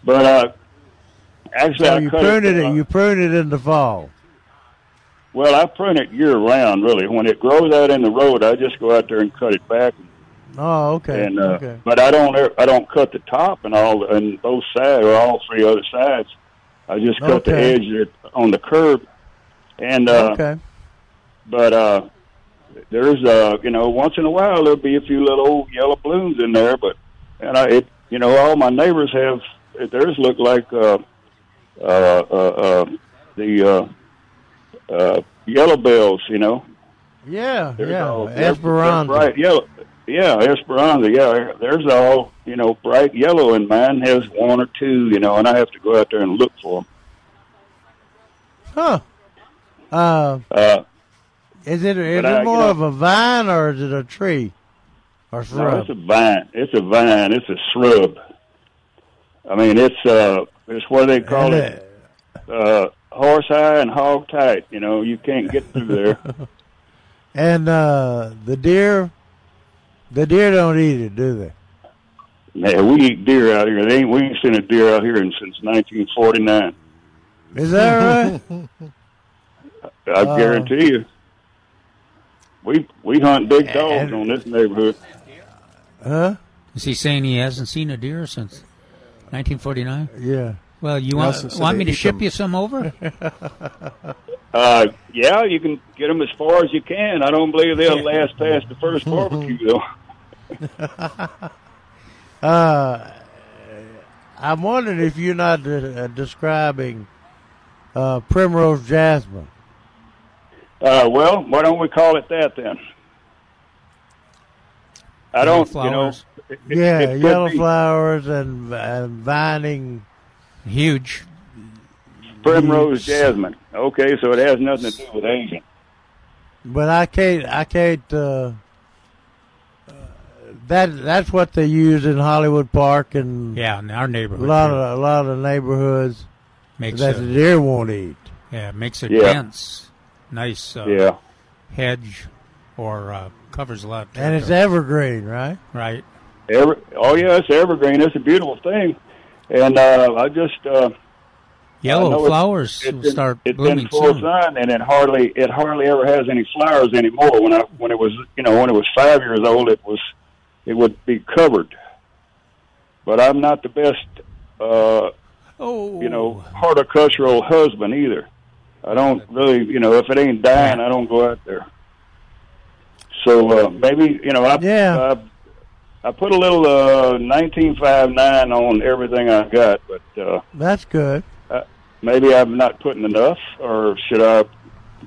But uh, actually,
so
I
you prune it.
uh,
you prune it in the fall.
well, I prune it year round. Really, when it grows out in the road, I just go out there and cut it back.
Oh, okay.
And uh,
okay.
but I don't I don't cut the top and all and both sides or all three other sides. I just cut the
Okay.
edge that- on the curb. And uh,
okay.
but uh there's uh you know once in a while there'll be a few little old yellow blooms in there but and i it you know all my neighbors have theirs look like uh uh uh, uh the uh uh yellow bells you know
Yeah,
There's
yeah.
all-
Esperanza.
bright yellow yeah esperanza yeah there's all you know bright yellow and mine has one or two you know and i have to go out there and look for them
Huh. Uh,
uh
is it is
But I-
it
you
more
know-
of a vine or is it a tree or
No,
shrub?
it's a vine. It's a vine. It's a shrub. I mean, it's uh, it's what they call it, <laughs> uh, horse high and hog tight. You know, you can't get through there. <laughs>
And uh, the deer, the deer don't eat it, do they?
Man, we eat deer out here. They ain't, we ain't seen a deer out here in, since 1949.
Is that right? <laughs>
I
Uh,
guarantee you. We we hunt big dogs
And-
on this neighborhood.
Huh?
Is he saying he hasn't seen a deer since 1949?
Yeah.
Well, you want,
Nelson
want me to ship
them.
you some over? <laughs>
Uh, yeah, you can get them as far as you can. I don't believe they'll <laughs> last past the first barbecue, though. <laughs>
Uh, I'm wondering if you're not uh, describing uh, primrose jasmine.
Uh, well, why don't we call it that then? I don't, you know. It- it-
Yeah,
it could
yellow
be
flowers and, and vining.
Huge.
Primrose jasmine. Okay, so it has nothing to do with Asian.
But I can't. I can't. Uh, that that's what they use in Hollywood Park and
Yeah, in our
a
neighborhood.
lot
too.
of a lot of neighborhoods
makes
that
a,
the deer won't eat.
yeah, it makes a
Yeah.
dense, nice uh,
Yeah.
hedge, or uh, covers a lot. Of
And it's evergreen, right?
right.
Ever, oh yeah, it's evergreen. It's a beautiful thing, and uh, I just uh, I
Yellow
know it's-
flowers
it's
will
in-
start
it's
blooming
in full
soon.
sun, and it hardly it hardly ever has any flowers anymore. When I when it was you know when it was five years old, it was it would be covered. But I'm not the best, uh,
oh,
you know, horticultural husband either. I don't really, you know, if it ain't dying, I don't go out there. So uh, maybe you know, I
Yeah.
I, I put a little uh, 1959 on everything I got, but uh,
That's good.
uh, maybe I'm not putting enough, or should I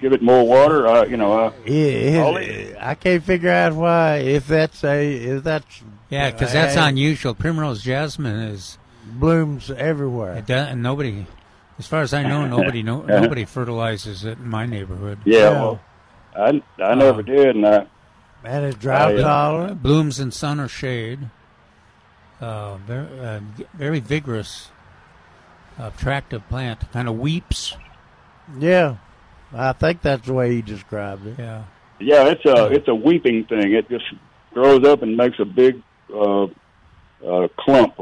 give it more water? Uh, you know, uh,
Yeah, it- I can't figure out why if that's a if that's
Yeah, because that's
uh,
unusual. Primrose jasmine is
blooms everywhere.
it does, and nobody, as far as I know, nobody no, <laughs> nobody fertilizes it in my neighborhood.
yeah,
Yeah.
well, I I never did, and I
And it's drought
Oh, yeah.
tolerant.
blooms in sun or shade. Uh, very, uh, very vigorous, attractive plant. Kind of weeps.
Yeah, I think that's the way he described it.
Yeah.
yeah, it's a it's a weeping thing. It just grows up and makes a big uh, uh, clump,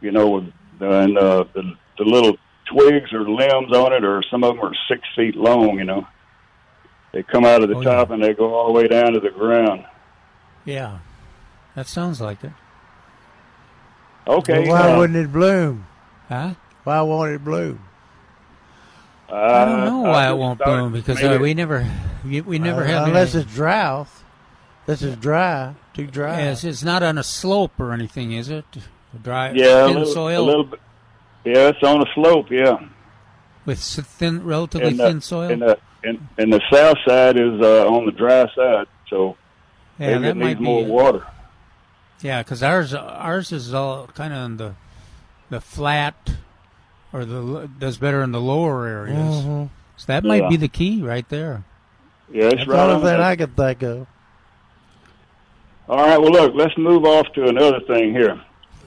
you know, with and uh, the the little twigs or limbs on it, or some of them are six feet long. You know, they come out of the
Oh,
top and they go all the way down to the ground.
Yeah. That sounds like it.
Okay,
But why
uh,
wouldn't it bloom?
Huh?
Why won't it bloom?
I don't know
Uh,
why it won't
thought
bloom because uh, we never we, we never
Uh,
have
unless
any,
it's drought. This is dry, too dry.
Yeah, it's, it's not on a slope or anything, is it? Dry,
yeah, a
thin
little,
soil
a little bit. Yeah, it's on a slope. Yeah,
with thin, relatively
and the,
thin soil.
And the and, and the south side is uh, on the dry side, so
yeah,
maybe
that
it
might
needs
be.
more water.
Yeah, because ours ours is all kind of in the the flat or the does better in the lower areas.
Mhm.
So that might
Yeah.
be the key right there.
Yeah, it's
That's
right.
the only thing I can think of.
All right. Well, look, let's move off to another thing here.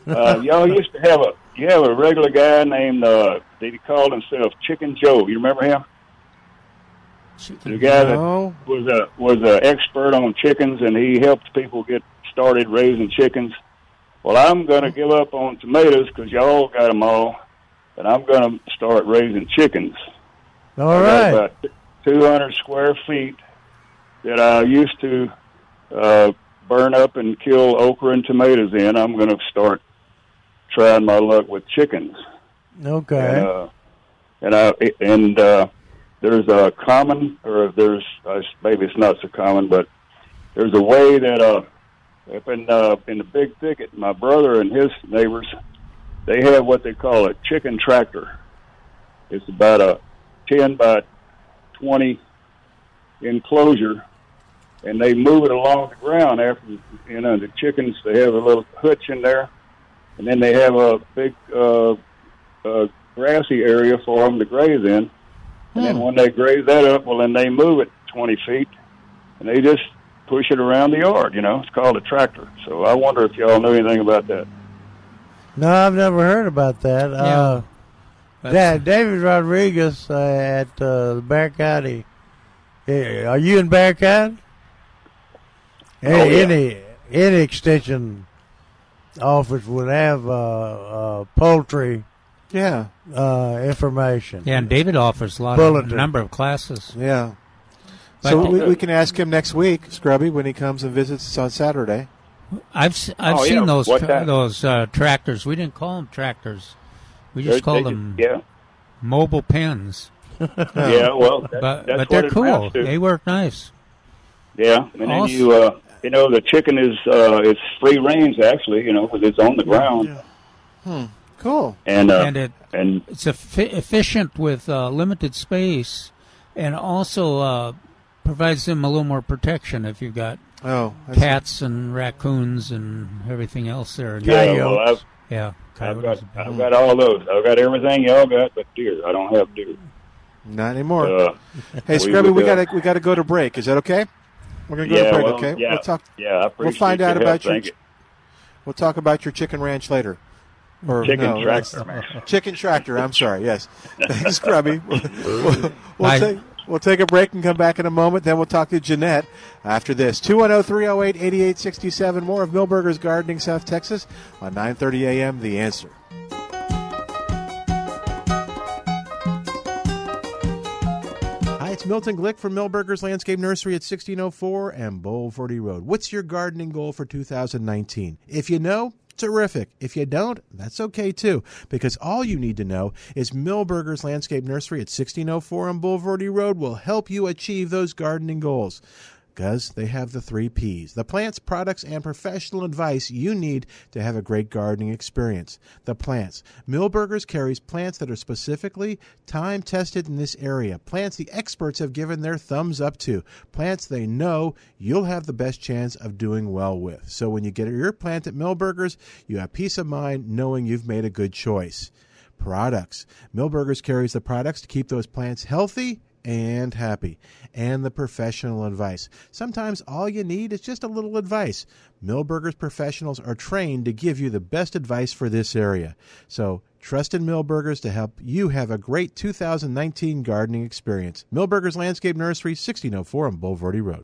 Uh, <laughs> y'all used to have a you have a regular guy named uh, that he called himself Chicken Joe. You remember him? The guy
No.
that was a was an expert on chickens, and he helped people get started raising chickens. Well, I'm going to give up on tomatoes because y'all got them all, and I'm going to start raising chickens.
All right.
About 200 square feet that I used to uh, burn up and kill okra and tomatoes in. I'm going to start trying my luck with chickens.
Okay.
And, uh, and I and uh, there's a common, or there's uh, maybe it's not so common, but there's a way that uh, up in uh, in the big thicket, my brother and his neighbors, they have what they call a chicken tractor. It's about a ten by twenty enclosure, and they move it along the ground after you know the chickens. They have a little hutch in there, and then they have a big uh, uh, grassy area for them to graze in. And then when they graze that up, well, then they move it 20 feet, and they just push it around the yard. You know, it's called a tractor. So I wonder if y'all knew anything about that.
No, I've never heard about that. Uh, Da- David Rodriguez uh, at uh, Bexar County. Eh, Are you in Bexar County?
Oh,
Any,
yeah.
any any extension office would have uh, uh, poultry
Yeah.
uh, information.
Yeah, and David offers a lot
Bulletin.
of number of classes.
Yeah.
But-
so we, we can ask him next week, Scrubby, when he comes and visits us on Saturday.
I've s- I've
Oh,
seen
yeah.
those tra- those uh, tractors. We didn't call them tractors. We just
They're-
call
they
them
yeah.
mobile pens. <laughs>
Yeah, well, that-
but,
that's
but they're cool. They work nice.
Yeah, and then you, uh, you know, the chicken is uh, it's free range actually, you know, because it's on the ground,
Hmm. Cool.
and uh,
and it
and
it's effi- efficient with uh, limited space, and also uh, provides them a little more protection if you've got
Oh, I see.
cats and raccoons and everything else there.
yeah, well, I've,
yeah,
I've got I've got all those. I've got everything y'all got, but deer. I don't have deer.
Not anymore.
Uh,
hey, Scrubby, we,
would, uh,
got to we got to go to break. Is that okay? We're gonna go
Yeah,
to break.
well,
okay.
yeah,
we'll talk.
yeah, I
We'll find out about
help.
your.
Thank you.
We'll talk about your chicken ranch later. Or
Chicken
no,
tractor, man. <laughs>
Chicken tractor. I'm sorry. Yes. <laughs> Thanks, Scrubby. <laughs> We'll, we'll, we'll
I-
take. We'll take a break and come back in a moment. Then we'll talk to Jeanette after this. 210 308 8867. More of Milberger's Gardening, South Texas on 930 a.m. The Answer. It's Milton Glick from Milberger's Landscape Nursery at 1604 and Bulverde Road. What's your gardening goal for 2019? If you know, terrific. If you don't, that's okay too, because all you need to know is Milberger's Landscape Nursery at 1604 on Bulverde Road will help you achieve those gardening goals. Because they have the three P's the plants, products, and professional advice you need to have a great gardening experience. The plants. Milberger's carries plants that are specifically time tested in this area. Plants the experts have given their thumbs up to. Plants they know you'll have the best chance of doing well with. So when you get your plant at Milberger's, you have peace of mind knowing you've made a good choice. Products. Milberger's carries the products to keep those plants healthy and happy, and the professional advice. Sometimes all you need is just a little advice. Milberger's professionals are trained to give you the best advice for this area. So trust in Milberger's to help you have a great 2019 gardening experience. Milberger's Landscape Nursery, 1604 on Bulverde Road.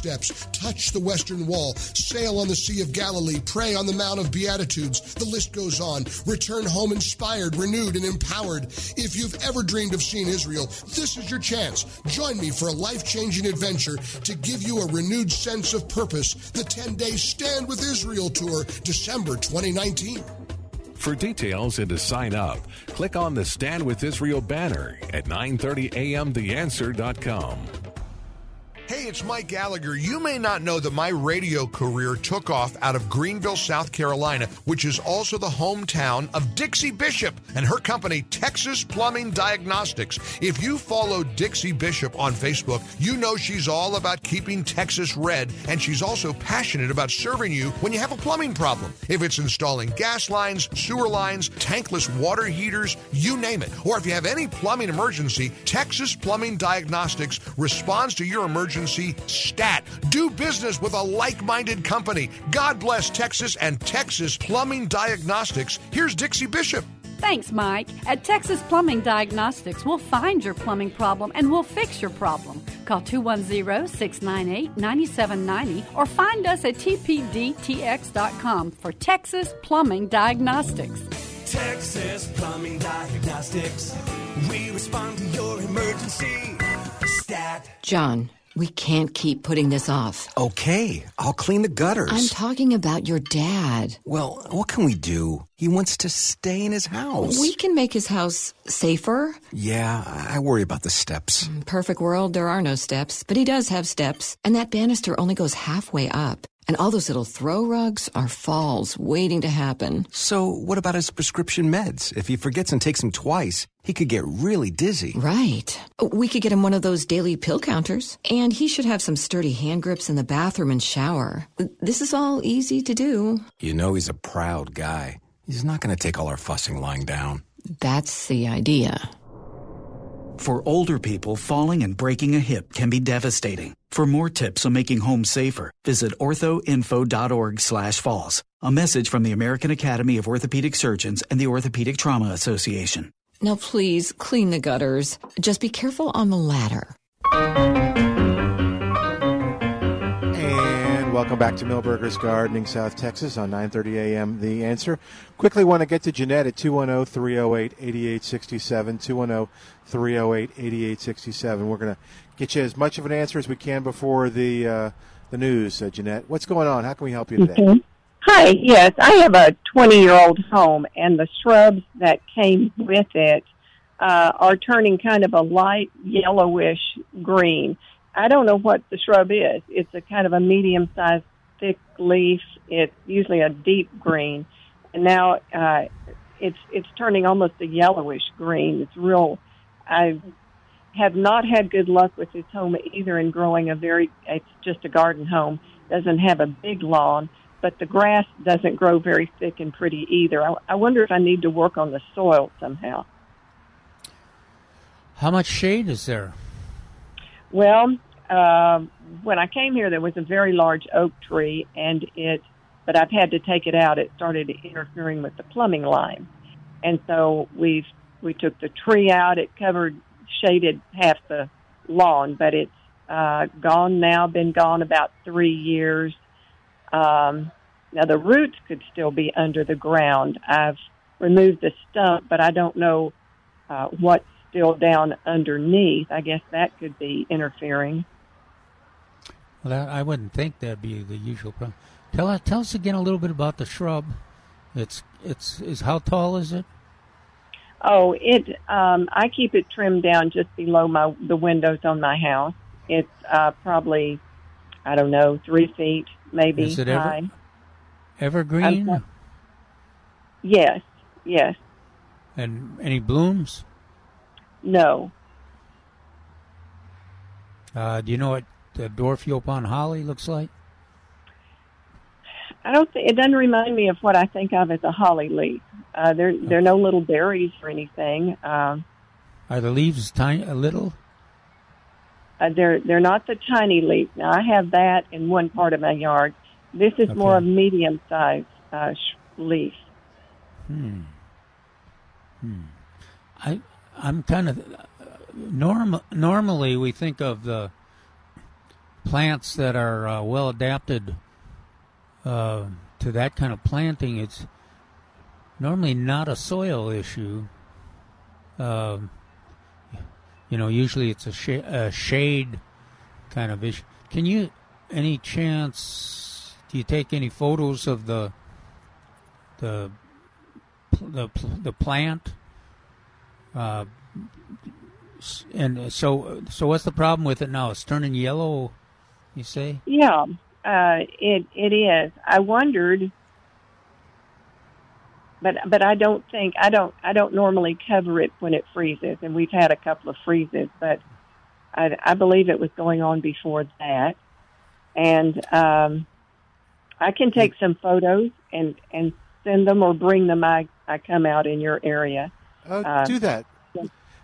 steps, touch the Western Wall, sail on the Sea of Galilee, pray on the Mount of Beatitudes. The list goes on. Return home inspired, renewed, and empowered. If you've ever dreamed of seeing Israel, this is your chance. Join me for a life changing adventure to give you a renewed sense of purpose. The 10 day Stand with Israel tour, December 2019.
For details and to sign up, click on the Stand with Israel banner at 930amtheanswer.com.
Hey, it's Mike Gallagher. You may not know that my radio career took off out of Greenville, South Carolina, which is also the hometown of Dixie Bishop and her company, Texas Plumbing Diagnostics. If you follow Dixie Bishop on Facebook, you know she's all about keeping Texas red, and she's also passionate about serving you when you have a plumbing problem. If it's installing gas lines, sewer lines, tankless water heaters, you name it. Or if you have any plumbing emergency, Texas Plumbing Diagnostics responds to your emergency stat. Do business with a like minded company. God bless Texas and Texas Plumbing Diagnostics. Here's Dixie Bishop.
Thanks, Mike. At Texas Plumbing Diagnostics, we'll find your plumbing problem and we'll fix your problem. Call 210 698 9790 or find us at tpdtx.com for Texas Plumbing Diagnostics.
Texas Plumbing Diagnostics. We respond to your emergency. Stat.
John, we can't keep putting this off.
Okay, I'll clean the gutters.
I'm talking about your dad.
well, what can we do? He wants to stay in his house.
We can make his house safer.
Yeah, I worry about the steps.
Mm, perfect world, there are no steps, but he does have steps, and that banister only goes halfway up. And all those little throw rugs are falls waiting to happen.
So, what about his prescription meds? If he forgets and takes them twice, he could get really dizzy.
Right. We could get him one of those daily pill counters. And he should have some sturdy hand grips in the bathroom and shower. This is all easy to do.
You know he's a proud guy. He's not going to take all our fussing lying down.
That's the idea.
For older people, falling and breaking a hip can be devastating. For more tips on making home safer, visit orthoinfo.org/falls. A message from the American Academy of Orthopedic Surgeons and the Orthopedic Trauma Association.
Now, please clean the gutters. Just be careful on the ladder.
Welcome back to Milberger's Gardening, South Texas on 9:30 a.m. The answer. Quickly want to get to Jeanette at 210-308-8867. 210-308-8867. We're going to get you as much of an answer as we can before the uh, the news. Uh, Jeanette, what's going on? How can we help you today?
Hi, yes, I have a 20 year old home, and the shrubs that came with it uh, are turning kind of a light yellowish green. I don't know what the shrub is. It's a kind of a medium sized thick leaf. It's usually a deep green, and now uh, it's it's turning almost a yellowish green. It's real. I have not had good luck with this home either in growing a very. It's just a garden home. Doesn't have a big lawn, but the grass doesn't grow very thick and pretty either. I, I wonder if I need to work on the soil somehow.
How much shade is there?
Well, uh, when I came here, there was a very large oak tree, and it, but I've had to take it out. It started interfering with the plumbing line, and so we've we took the tree out. It covered, shaded half the lawn, but it's uh, gone now. Been gone about three years. Um, now the roots could still be under the ground. I've removed the stump, but I don't know uh, what's still down underneath. I guess that could be interfering.
Well, that, I wouldn't think that'd be the usual problem. Tell us, tell us again a little bit about the shrub. It's it's is how tall is it?
Oh, it. Um, I keep it trimmed down just below my the windows on my house. It's uh, probably, I don't know, three feet maybe
Is it ever-
high.
Evergreen
I'm- Yes, yes,
and any blooms?
No.
Uh, do you know what the dwarf Yaupon holly looks like?
I don't think it doesn't remind me of what I think of as a holly leaf. Uh, there, there are no little berries or anything. Um,
Are the leaves tiny, a little?
uh, they're they're not the tiny leaf. Now I have that in one part of my yard. This is more a medium sized uh, leaf.
Hmm. Hmm. I I'm kind of norm normally we think of the plants that are uh, well adapted uh, to that kind of planting. It's normally not a soil issue. Um, you know, usually it's a, sh- a shade kind of issue. Can you, any chance, do you take any photos of the the the the plant? Uh, and so so what's the problem with it now? It's turning yellow. You say?
Yeah, uh, it it is. I wondered, but but I don't think I don't I don't normally cover it when it freezes, and we've had a couple of freezes, but I, I believe it was going on before that, and um, I can take some photos and and send them or bring them. I I come out in your area.
Uh,
Uh,
do that.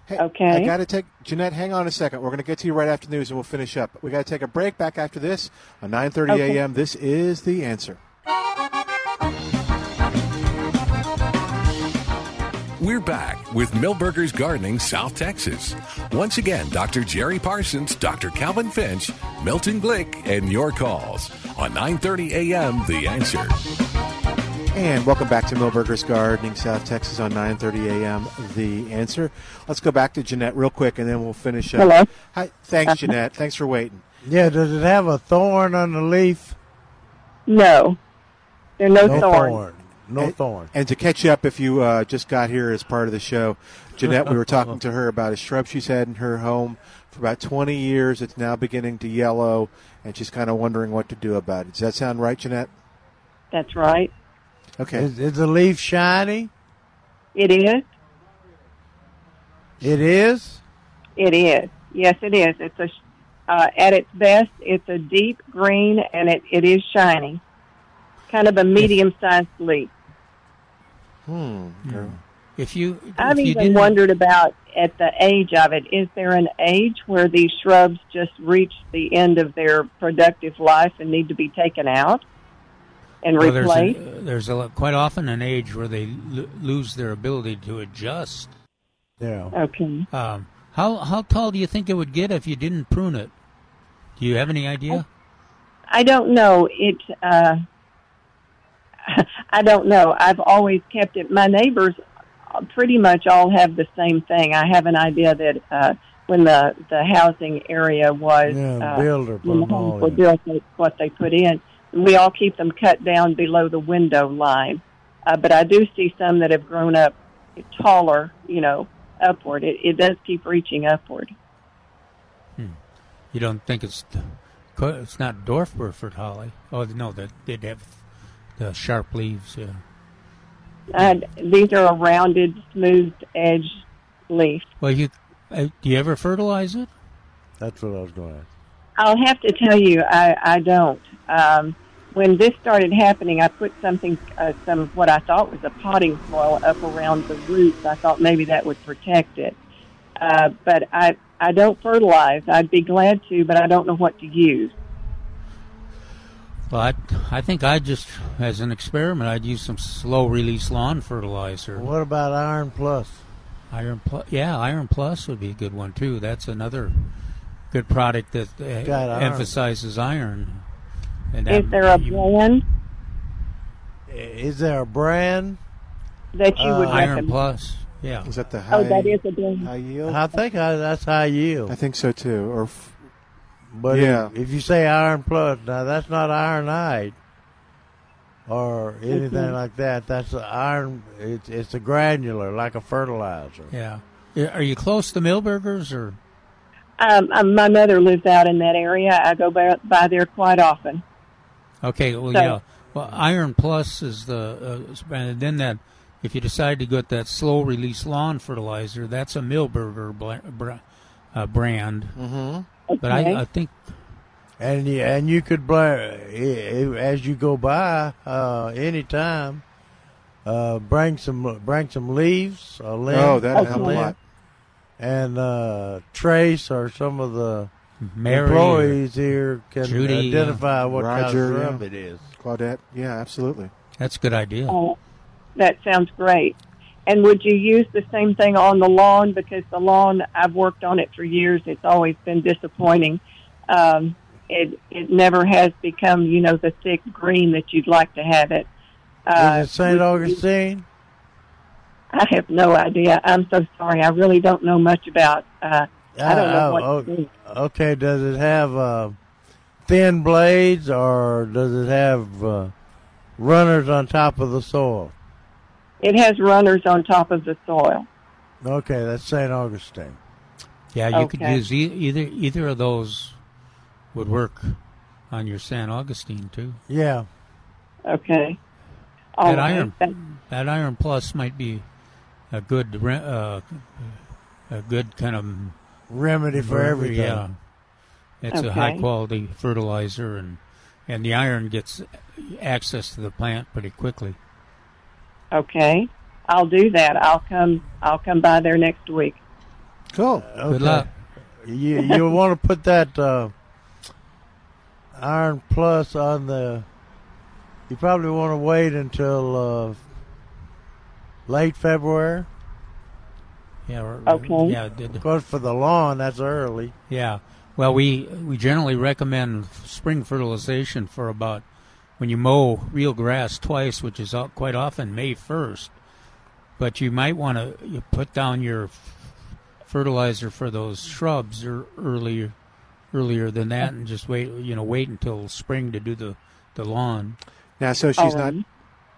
Hey,
Okay.
I got to take Jeanette. Hang on a second. We're going to get to you right after news, and we'll finish up. We got to take a break. Back after this on 9:30
Okay.
a.m. This is the answer.
We're back with Milberger's Gardening, South Texas. Once again, Dr. Jerry Parsons, Dr. Calvin Finch, Milton Glick, and your calls on 9:30 a.m. The Answer.
And welcome back to Milberger's Gardening, South Texas on 9:30 a.m. The answer. Let's go back to Jeanette real quick, and then we'll finish up.
Hello.
Hi. Thanks, Jeanette. Thanks for waiting.
Yeah, does it have a thorn on the leaf?
No, there are no,
No
thorns.
thorn. No
and,
thorn.
And to catch up, if you uh, just got here as part of the show, Jeanette, we were talking to her about a shrub she's had in her home for about 20 years. It's now beginning to yellow, and she's kind of wondering what to do about it. Does that sound right, Jeanette?
That's right.
Okay.
Is, is the leaf shiny?
It is.
It is.
It is. Yes, it is. It's a uh, at its best, it's a deep green and it, it is shiny. Kind of a medium sized leaf.
Hmm.
If you,
I've
you
even
didn't,
wondered about at the age of it. Is there an age where these shrubs just reach the end of their productive life and need to be taken out and
well, there's, a, there's a, quite often an age where they lo- lose their ability to adjust.
Yeah.
Okay.
Um, how how tall do you think it would get if you didn't prune it? Do you have any idea?
I don't know. It. Uh, <laughs> I don't know. I've always kept it. My neighbors pretty much all have the same thing. I have an idea that uh, when the the housing area was
Yeah,
uh,
builder put
when the homes were built, that's what they put in. We all keep them cut down below the window line, uh, but I do see some that have grown up taller. You know, upward. It, it does keep reaching upward.
You don't think it's it's not dwarf Burford holly? Oh no, that they'd have the sharp leaves. Yeah.
And these are a rounded, smoothed edge leaf.
Well, you uh, do you ever fertilize it?
That's what I was going to ask.
I'll have to tell you, I, I don't. Um, when this started happening, I put something, uh, some what I thought was a potting soil up around the roots. I thought maybe that would protect it, uh, but I I don't fertilize. I'd be glad to, but I don't know what to use.
Well, I, I think I just, as an experiment, I'd use some slow release lawn fertilizer.
What about Iron Plus?
Iron Plus, yeah, Iron Plus would be a good one too. That's another good product that uh,
Got iron.
emphasizes iron. And
Is there a brand
Is there a brand?
that you would
Uh,
Iron
recommend?
Plus? Yeah.
Is that the high,
Oh, that is a brand.
high yield?
I think I, that's high yield.
I think so too. Or f-
But
Yeah.
if, if you say Iron Plus, now that's not ironite or anything
Mhm.
like that. That's a iron. It's it's a granular, like a fertilizer.
Yeah. Yeah, Are you close to Milberger's or?
Um, um, my mother lives out in that area. I go by, by there quite often.
Okay, well,
So-
yeah. Well, Iron Plus is the, uh, and then that, if you decide to get that slow release lawn fertilizer, that's a Milberger bla- bra- uh, brand.
Mm-hmm.
But I, I think,
And you, and you could as you go by uh, anytime. Uh, bring some bring some leaves. A limb,
Oh, that'd help a lot.
And uh, Trace or some of the
Mary
employees here can
Judy,
identify what
Roger,
kind of shrub
yeah.
it is.
Claudette. Yeah, absolutely.
that's a good idea.
Oh, that sounds great. And would you use the same thing on the lawn? Because the lawn, I've worked on it for years. It's always been disappointing. Um, it it never has become, you know, the thick green that you'd like to have it. Uh,
is it St. Augustine?
I have no idea. I'm so sorry. I really don't know much about. Uh, I don't know
Uh,
what.
oh,
to do.
Okay, does it have uh, thin blades or does it have uh, runners on top of the soil?
It has runners on top of the soil.
Okay, that's St. Augustine.
Yeah, you could use e- either either of those would work on your San Augustine too.
Yeah.
Okay. All
that
right.
iron,
That-
that iron plus might be a good, uh, a good kind of
Remedy for everything.
Yeah, it's a high quality fertilizer, and and the iron gets access to the plant pretty quickly.
Okay. I'll do that. I'll come. I'll come by there next week.
Cool.
Good luck.
You you <laughs> want to put that uh, Iron Plus on the. You probably want to wait until uh, late February.
Yeah. or-
Okay.
Yeah. did-
Of course, for the lawn, that's early.
Yeah. Well, we we generally recommend spring fertilization for about when you mow real grass twice, which is quite often May first. But you might want to you put down your fertilizer for those shrubs or earlier earlier than that, and just wait you know wait until spring to do the the lawn.
Now, so she's
All
not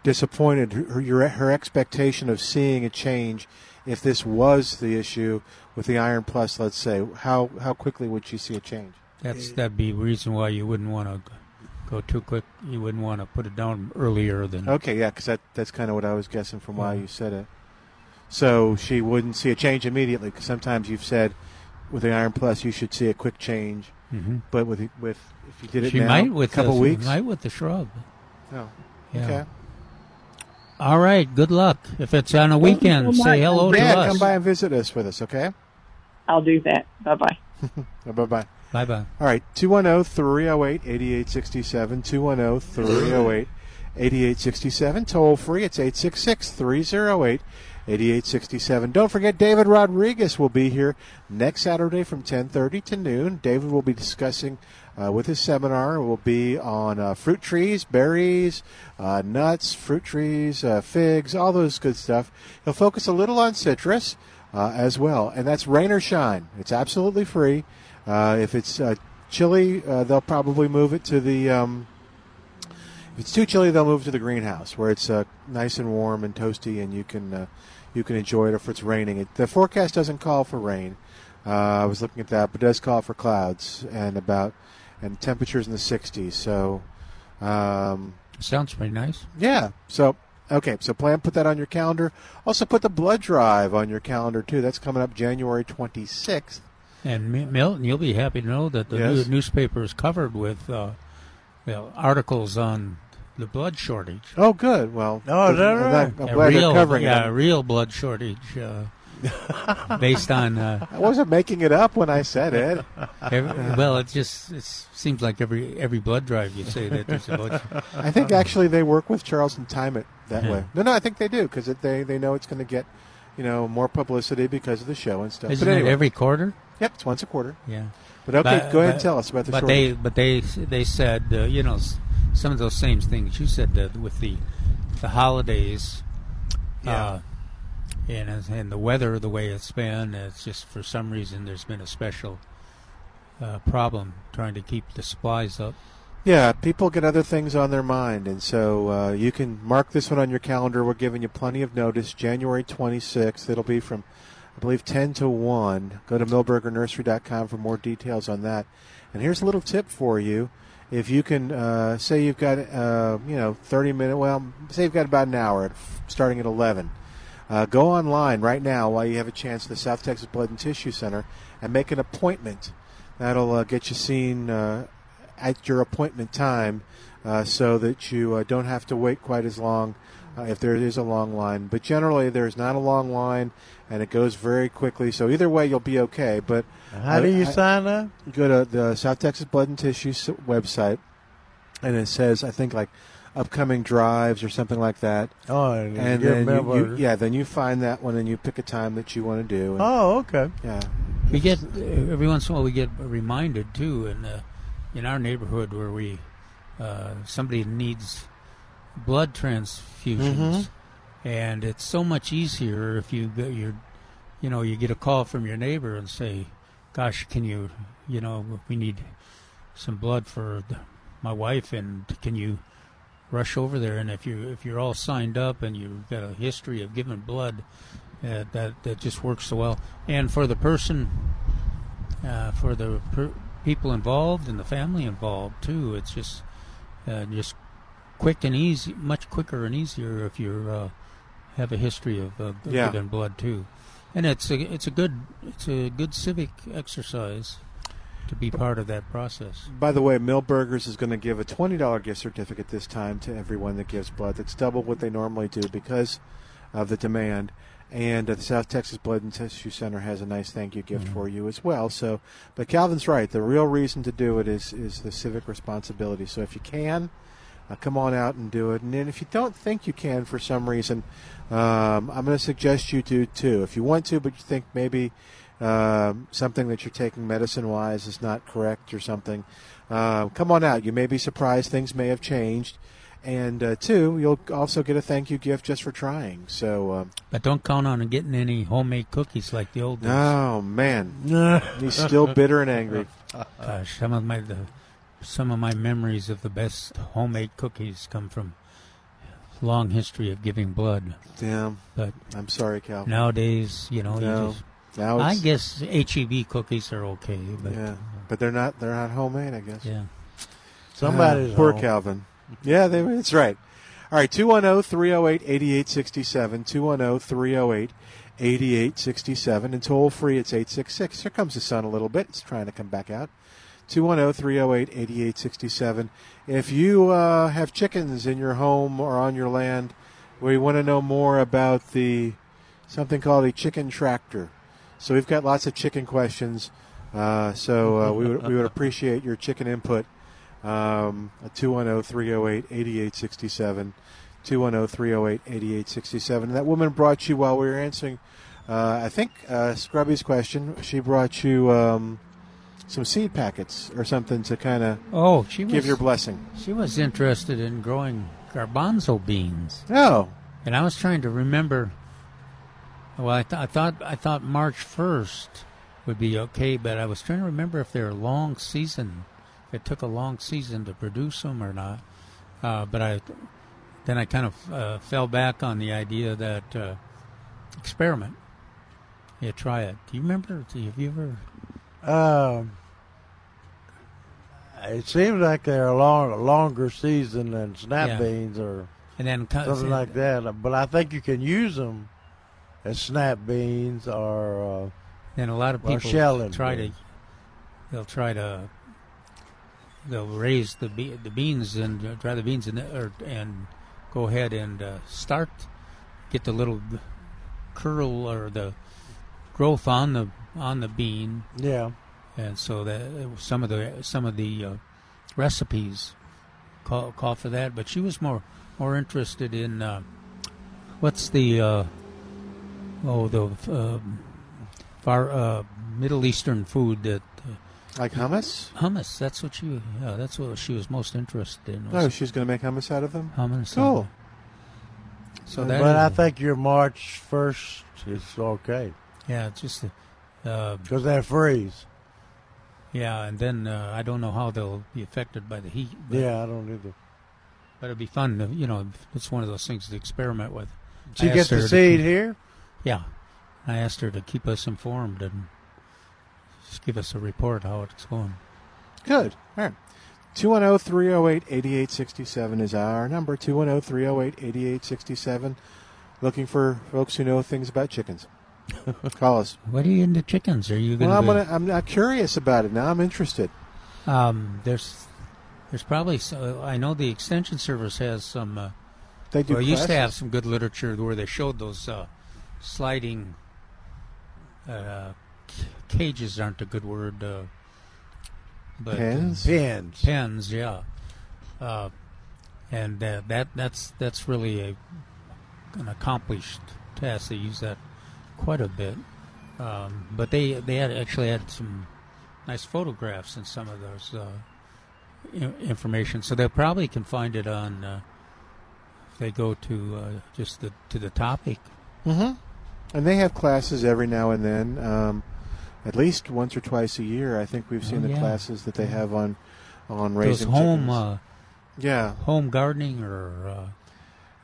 disappointed. Her, your, her expectation of seeing a change, if this was the issue with the Iron Plus, let's say, how how quickly would she see a change?
That's that'd be reason why you wouldn't want to go too quick. You wouldn't want to put it down earlier than
Okay, yeah, because that, that's kind of what I was guessing from why you said it. So she wouldn't see a change immediately, because sometimes you've said with the Iron Plus you should see a quick change,
Mhm.
but with with if you did it
she
now,
might with
a couple
the,
weeks.
might with the shrub.
Oh,
Yeah.
okay.
All right. Good luck. If it's on a
Thank
weekend,
so
say
much.
hello to us.
come by and visit us with us, okay?
I'll do that. Bye bye.
bye bye.
Bye bye.
All right, 210 308 8867. 210 308 8867. Toll free, it's 866 308 8867. Don't forget, David Rodriguez will be here next Saturday from 1030 to noon. David will be discussing uh, with his seminar, it will be on uh, fruit trees, berries, uh, nuts, fruit trees, uh, figs, all those good stuff. He'll focus a little on citrus uh, as well, and that's rain or shine. It's absolutely free. Uh, if it's chilly, they'll probably move it to the. Um, if it's too chilly, they'll move to the greenhouse where it's nice and warm and toasty, and you can you can enjoy it. If it's raining, it, the forecast doesn't call for rain. Uh, I was looking at that, but it does call for clouds and about and temperatures in the 60s. So, um,
Sounds pretty nice.
yeah. So, okay. So, plan put that on your calendar. Also, put the blood drive on your calendar too. That's coming up January 26th.
And Milton, you'll be happy to know that the
Yes.
new newspaper is covered with uh, well, articles on the blood shortage.
Oh, good. Well,
Oh, is that
I'm,
right?
I'm
A
glad
real,
they're covering
yeah,
it.
a real blood shortage uh, <laughs> based on. Uh,
I wasn't making it up when I said it. <laughs>
every, well, it just it seems like every every blood drive you say that there's a blood. <laughs>
I think actually they work with Charles and time it that
Yeah.
way. No, no, I think they do because they they know it's going to get you know more publicity because of the show and stuff.
Isn't
but
it every quarter?
Yep, it's once a quarter.
Yeah.
But okay,
But-
go ahead
but-
and tell us about the
But
shortage.
they, but they, they said, uh, you know, s- some of those same things you said with the, the holidays, uh, and and the weather the way it's been, it's just for some reason there's been a special uh, problem trying to keep the supplies up.
Yeah, people get other things on their mind, and so uh, you can mark this one on your calendar. We're giving you plenty of notice. January 26th. It'll be from, I believe, 10 to 1. Go to milbergernursery.com for more details on that. And here's a little tip for you. If you can, uh, say you've got, uh, you know, 30 minutes, well, say you've got about an hour starting at 11. Uh, go online right now while you have a chance to the South Texas Blood and Tissue Center and make an appointment. That'll uh, get you seen uh, at your appointment time uh, so that you don't have to wait quite as long uh, if there is a long line. But generally, there's not a long line and it goes very quickly. So either way, you'll be okay. But
How do you
I-
sign up?
Go to the South Texas Blood and Tissue website, and it says I think like upcoming drives or something like that.
Oh, and you
and
get
then
them
you, you, yeah, then you find that one and you pick a time that you want to do. And,
Oh, okay.
yeah.
We get every once in a while we get reminded too, in uh, in our neighborhood where we uh, somebody needs blood
Mhm.
and it's so much easier if you go, you you know you get a call from your neighbor and say, "Gosh, can you you know we need some blood for the, my wife, and can you?" rush over there and if you if you're all signed up and you've got a history of giving blood uh, that that just works so well and for the person uh, for the per- people involved and the family involved too it's just uh, just quick and easy much quicker and easier if you uh, have a history of, of
Yeah.
giving blood too and it's a it's a good it's a good civic exercise to be part of that process
By the way, Milberger's is going to give a twenty dollar gift certificate this time to everyone that gives blood. That's double what they normally do because of the demand. And uh, the South Texas Blood and Tissue Center has a nice thank you gift for you as well. So, but Calvin's right. The real reason to do it is is the civic responsibility. So if you can, uh, come on out and do it. And then if you don't think you can for some reason, um, I'm going to suggest you do too. If you want to, but you think maybe um, something that you're taking medicine wise is not correct or something, uh, come on out. You may be surprised. Things may have changed. And uh, two, you'll also get a thank you gift just for trying. So, um,
but don't count on getting any homemade cookies like the old days
oh man, <laughs> he's still bitter and angry.
Gosh, some of my the, some of my memories of the best homemade cookies come from long history of giving blood.
Damn.
but
I'm sorry, Cal.
Nowadays, you know,
No.
you just,
Now
I guess HEB cookies are okay, but
yeah, but they're not. They're not homemade, I guess.
Yeah.
Somebody's
Ah, poor
home.
Calvin. Yeah, they, that's right. All right, 210 308 8867. 210 308 8867. And toll free, it's 866. Here comes the sun a little bit. It's trying to come back out. 210 308 8867. If you uh, have chickens in your home or on your land, We want to know more about the something called a chicken tractor. So we've got lots of chicken questions. Uh, so uh, <laughs> we, would, we would appreciate your chicken input. Um, 210 308 8867. 210 308 8867. That woman brought you while we were answering, uh, I think, uh, Scrubby's question. She brought you um, some seed packets or something to kind of
Oh, she
give
was,
your blessing.
She was interested in growing garbanzo beans.
Oh.
And I was trying to remember. Well, I, th- I thought I thought March first would be okay, but I was trying to remember if they're a long season. If it took a long season to produce them or not. Uh, but I then I kind of uh, fell back on the idea that uh, experiment. Yeah, try it. Do you remember? Have you ever?
Um, it seems like they're a long, longer season than snap
Yeah.
beans or
And then
something like that. But I think you can use them as snap beans or uh,
Then a lot of people try
beans.
to. They'll try to. They'll raise the be- the beans and uh, dry the beans and or, and go ahead and uh, start get the little curl or the growth on the on the bean.
Yeah.
And so that uh, some of the some of the uh, recipes call call for that, but she was more more interested in uh, what's the uh, oh the um far uh, Middle Eastern food that uh,
like hummus.
Hummus. That's what she. Yeah, that's what she was most interested in. was
Oh, she's going to make hummus out of them?
Hummus.
Cool.
So that
but I think your March first is okay
yeah, it's just uh,
because they freeze.
Yeah, and then uh, I don't know how they'll be affected by the heat. But,
Yeah, I don't either.
but it'd be fun. To, you know, it's one of those things to experiment with.
Did you
I
get the
to
seed
keep-
here?
Yeah, I asked her to keep us informed and just give us a report how it's going.
Good. All right. 210 308 8867 is our number. 210 308 8867. Looking for folks who know things about chickens. Call us.
What are you into chickens? Are you going
Well, I'm, gonna, I'm not curious about it now. I'm interested.
Um, there's, there's probably. So, I know the extension service has some. Uh,
They do
Well, used to have some good literature where they showed those uh, sliding uh, c- cages. Aren't a good word. Uh, but
Pens?
Pens.
Pens. Yeah. Uh, and uh, that that's that's really a an accomplished task. They use that quite a bit. Um, but they they had actually had some nice photographs in some of those uh, information. So they probably can find it on. Uh, if they go to uh, just the to the topic.
Mm-hmm. And they have classes every now and then, um, at least once or twice a year. I think we've seen
Oh,
the classes that they have on on
Those
raising
home.
chickens.
Uh,
yeah,
home gardening or. Uh,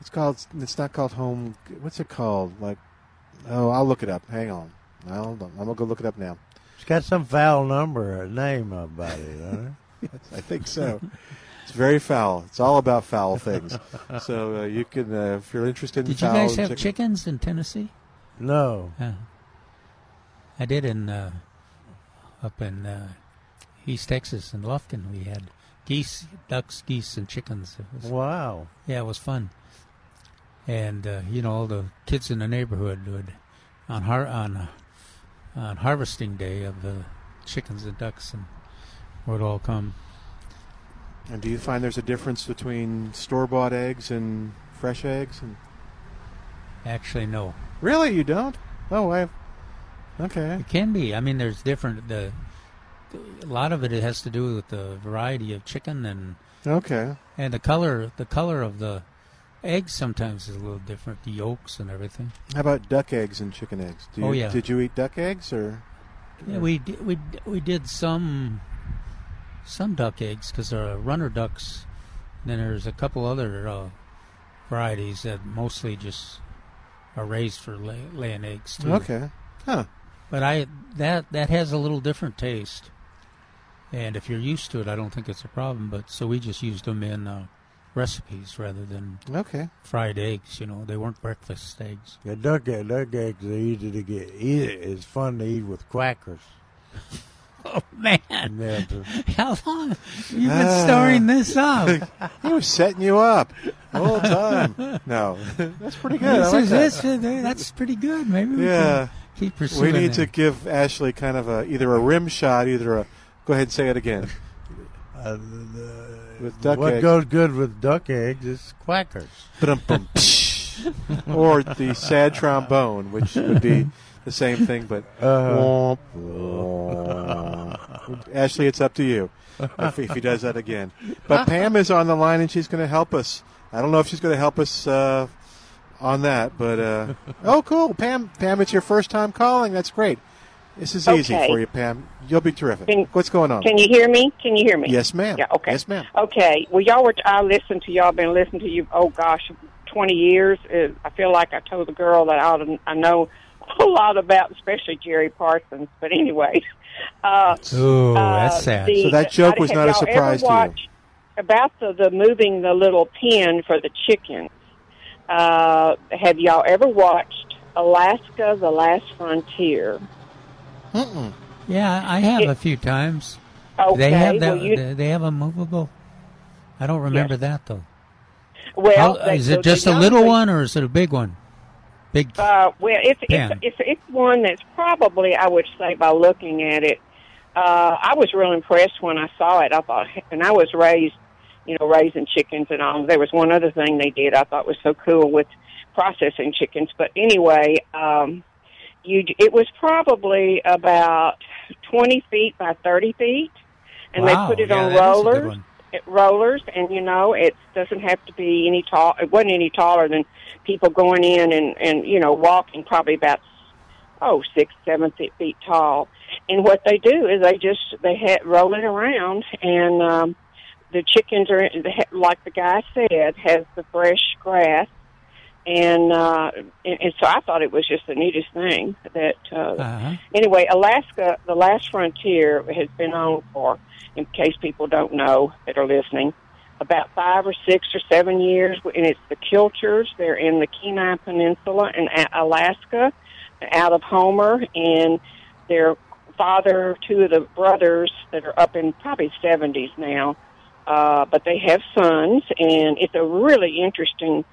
it's called. It's not called home. What's it called? Like, oh, I'll look it up. Hang on. I'll, I'm gonna go look it up now.
It's got some foul number or name about it, doesn't it? <laughs>
I think so. It's very foul. It's all about foul things. So uh, you can, uh, if you're interested in
Did you guys have
chicken-
chickens in Tennessee?
No.
Yeah. I did in uh, up in uh, East Texas in Lufkin. We had geese, ducks, geese, and chickens. It was,
Wow.
Yeah, it was fun. And uh, you know, all the kids in the neighborhood would on har- on uh, on harvesting day of the chickens and ducks and would all come.
And do you find there's a difference between store bought eggs and fresh eggs? And
Actually, no.
really, you don't? Oh, I. Okay.
It can be. I mean, there's different. The, the a lot of it has to do with the variety of chicken and
Okay.
and the color. The color of the eggs sometimes is a little different. The yolks and everything.
How about duck eggs and chicken eggs? Do you,
Oh, yeah.
Did you eat duck eggs or?
Yeah, we di- we we did some some duck eggs because there are runner ducks. And then there's a couple other uh, varieties that mostly just are raised for lay, laying eggs too.
Okay. Huh.
But I that that has a little different taste, and if you're used to it, I don't think it's a problem. But so we just used them in uh, recipes rather than
Okay.
fried eggs. You know, they weren't breakfast eggs.
Yeah, duck, egg- duck eggs are easy to get. Eat, it's fun to eat with crackers. <laughs>
Oh man!
Yeah, <laughs>
How long you've been
Ah.
storing this up? <laughs>
he was setting you up. Full time. No, that's pretty good. I
This
like
is-
that.
this that's pretty good. Maybe we
yeah.
can keep
We
pursuing
need to give Ashley kind of a either a rim shot, either a. Go ahead and say it again.
Uh,
With duck
what
eggs.
goes good with duck eggs is quackers. <laughs>
Or the sad trombone, which would be the same thing, but
Uh-huh.
Ashley, it's up to you if, if he does that again. But Pam is on the line and she's going to help us. I don't know if she's going to help us uh, on that, but uh, oh, cool, Pam. Pam, it's your first time calling. That's great. This is easy for you, Pam. You'll be terrific.
Can-
What's going on?
Can you hear me? Can you hear me?
Yes, ma'am.
Yeah. Okay.
Yes, ma'am.
Okay. Well, y'all were. I listened to y'all. Been listening to you. Oh gosh, twenty years. Uh, I feel like I told the girl that I, ought I know <laughs> a lot about, especially Jerry Parsons. But anyway. Uh,
Ooh,
uh,
that's sad.
the-
So that joke was not a surprise to you.
About the, the moving the little pen for the chickens. Uh, have y'all ever watched Alaska: The Last Frontier?
Mm-mm.
Yeah, I have a few times.
Okay,
they have that.
well, you-
they- have a movable. I don't remember that though.
Well,
How-
they-
is it just a little one or is it a big one? Big.
Uh, well, it's, it's it's it's one that's probably I would say by looking at it. Uh, I was real impressed when I saw it. I thought, and I was raised, you know, raising chickens and all. There was one other thing they did I thought was so cool with processing chickens. But anyway, um, you it was probably about twenty feet by thirty feet, and
Wow,
they put it
yeah,
on
that is a good
rollers rollers and you know it doesn't have to be any tall it wasn't any taller than people going in and and you know walking probably about oh six seven feet, feet tall. And what they do is they just they ha roll it around and um the chickens are like the guy said has the fresh grass and uh and, and so i thought it was just the neatest thing that uh
Uh-huh.
anyway, Alaska, the last frontier has been on for, in case people don't know that are listening, about five or six or seven years, and it's the Kilchers. They're in the Kenai Peninsula in Alaska, out of Homer, and their father, two of the brothers that are up in probably seventies now, uh, but they have sons, and it's a really interesting.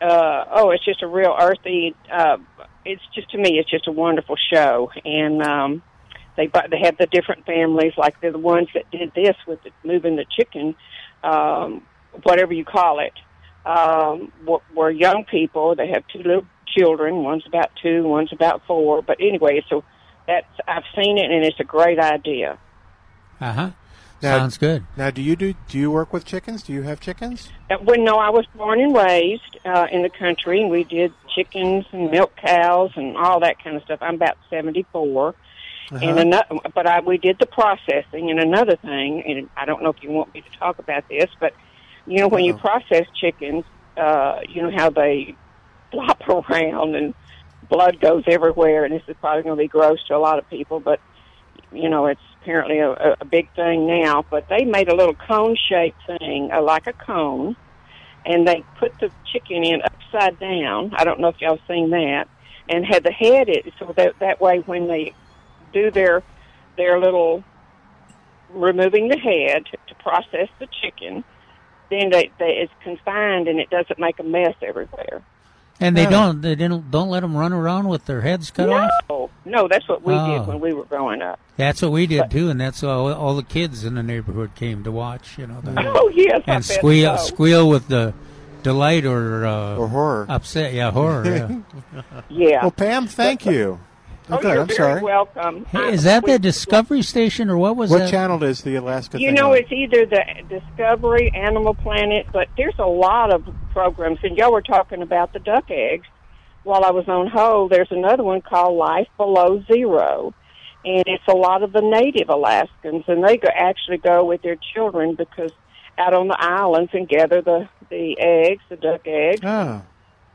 Uh, oh, it's just a real earthy. Uh, it's just to me, it's just a wonderful show, and um, they they have the different families, like they're the ones that did this with the, moving the chicken, um, whatever you call it. Um, were young people. They have two little children. One's about two, one's about four. But anyway, so that's I've seen it, and it's a great idea.
Uh huh.
Now-
Sounds good.
Now, do you do do you work with chickens? Do you have chickens?
Uh, Well, no, I was born and raised uh, in the country, and we did chickens and milk cows and all that kind of stuff. I'm about 74. And
Uh-huh.
another, but I, we did the processing. And another thing, and I don't know if you want me to talk about this, but you know, when you process chickens, uh, you know how they flop <laughs> around and blood goes everywhere. And this is probably going to be gross to a lot of people, but you know, it's apparently a, a- big thing now. But they made a little cone-shaped thing, uh, like a cone, and they put the chicken in upside down. I don't know if y'all seen that, and had the head it so that that way when they do their their little removing the head to process the chicken, then they, they it's confined and it doesn't make a mess everywhere.
And they
No.
don't. They don't. Don't let them run around with their heads cut off.
No, no, that's what we
Oh.
did when we were growing up.
That's what we did too, and that's all, all the kids in the neighborhood came to watch. You know, the,
Oh, yes, I
and
bet
squeal,
so.
squeal with the delight or uh,
or horror,
upset. Yeah, horror. Yeah. <laughs>
Yeah.
Well, Pam, thank you.
Oh,
Okay,
you're
I'm
very
sorry.
welcome.
Hey, um, is that the Discovery Station or what was
what
that?
channel is the Alaska?
You know,
on?
it's either the Discovery, Animal Planet, but there's a lot of programs. And y'all were talking about the duck eggs. While I was on hold, there's another one called Life Below Zero, and it's a lot of the native Alaskans, and they go, actually go with their children because out on the islands and gather the the eggs, the duck eggs.
Oh.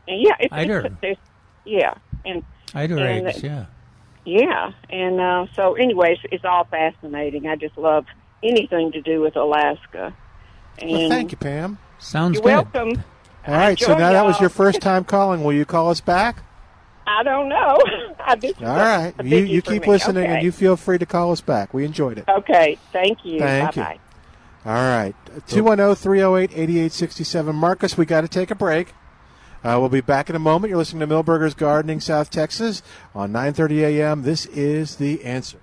And yeah, it's,
Eider.
it's, it's yeah, and
Eider
and,
eggs. Yeah.
Yeah, and uh, so, anyways, it's all fascinating. I just love anything to do with Alaska. And
Well, thank you, Pam.
Sounds good.
You're welcome.
All right, so
Enjoy,
now that was your first time calling. Will you call us back?
I don't know. <laughs> I just
All right, you you keep
me.
listening,
Okay.
and you feel free to call us back. We enjoyed it.
Okay, thank you.
Thank
Bye-bye.
you. All right. 210 308 8867. Marcus, we got to take a break. Uh, we'll be back in a moment. You're listening to Milberger's Gardening, South Texas on 9:30 a.m. This is the answer.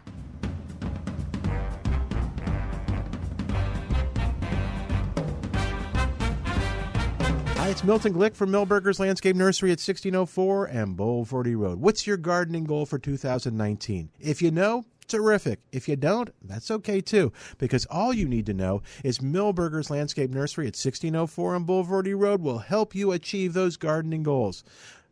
Hi, it's Milton Glick from Milberger's Landscape Nursery at 1604 and Bulverde Road. What's your gardening goal for 2019? If you know, terrific. If you don't, that's okay too, because all you need to know is Milberger's Landscape Nursery at 1604 on Bulverde Road will help you achieve those gardening goals.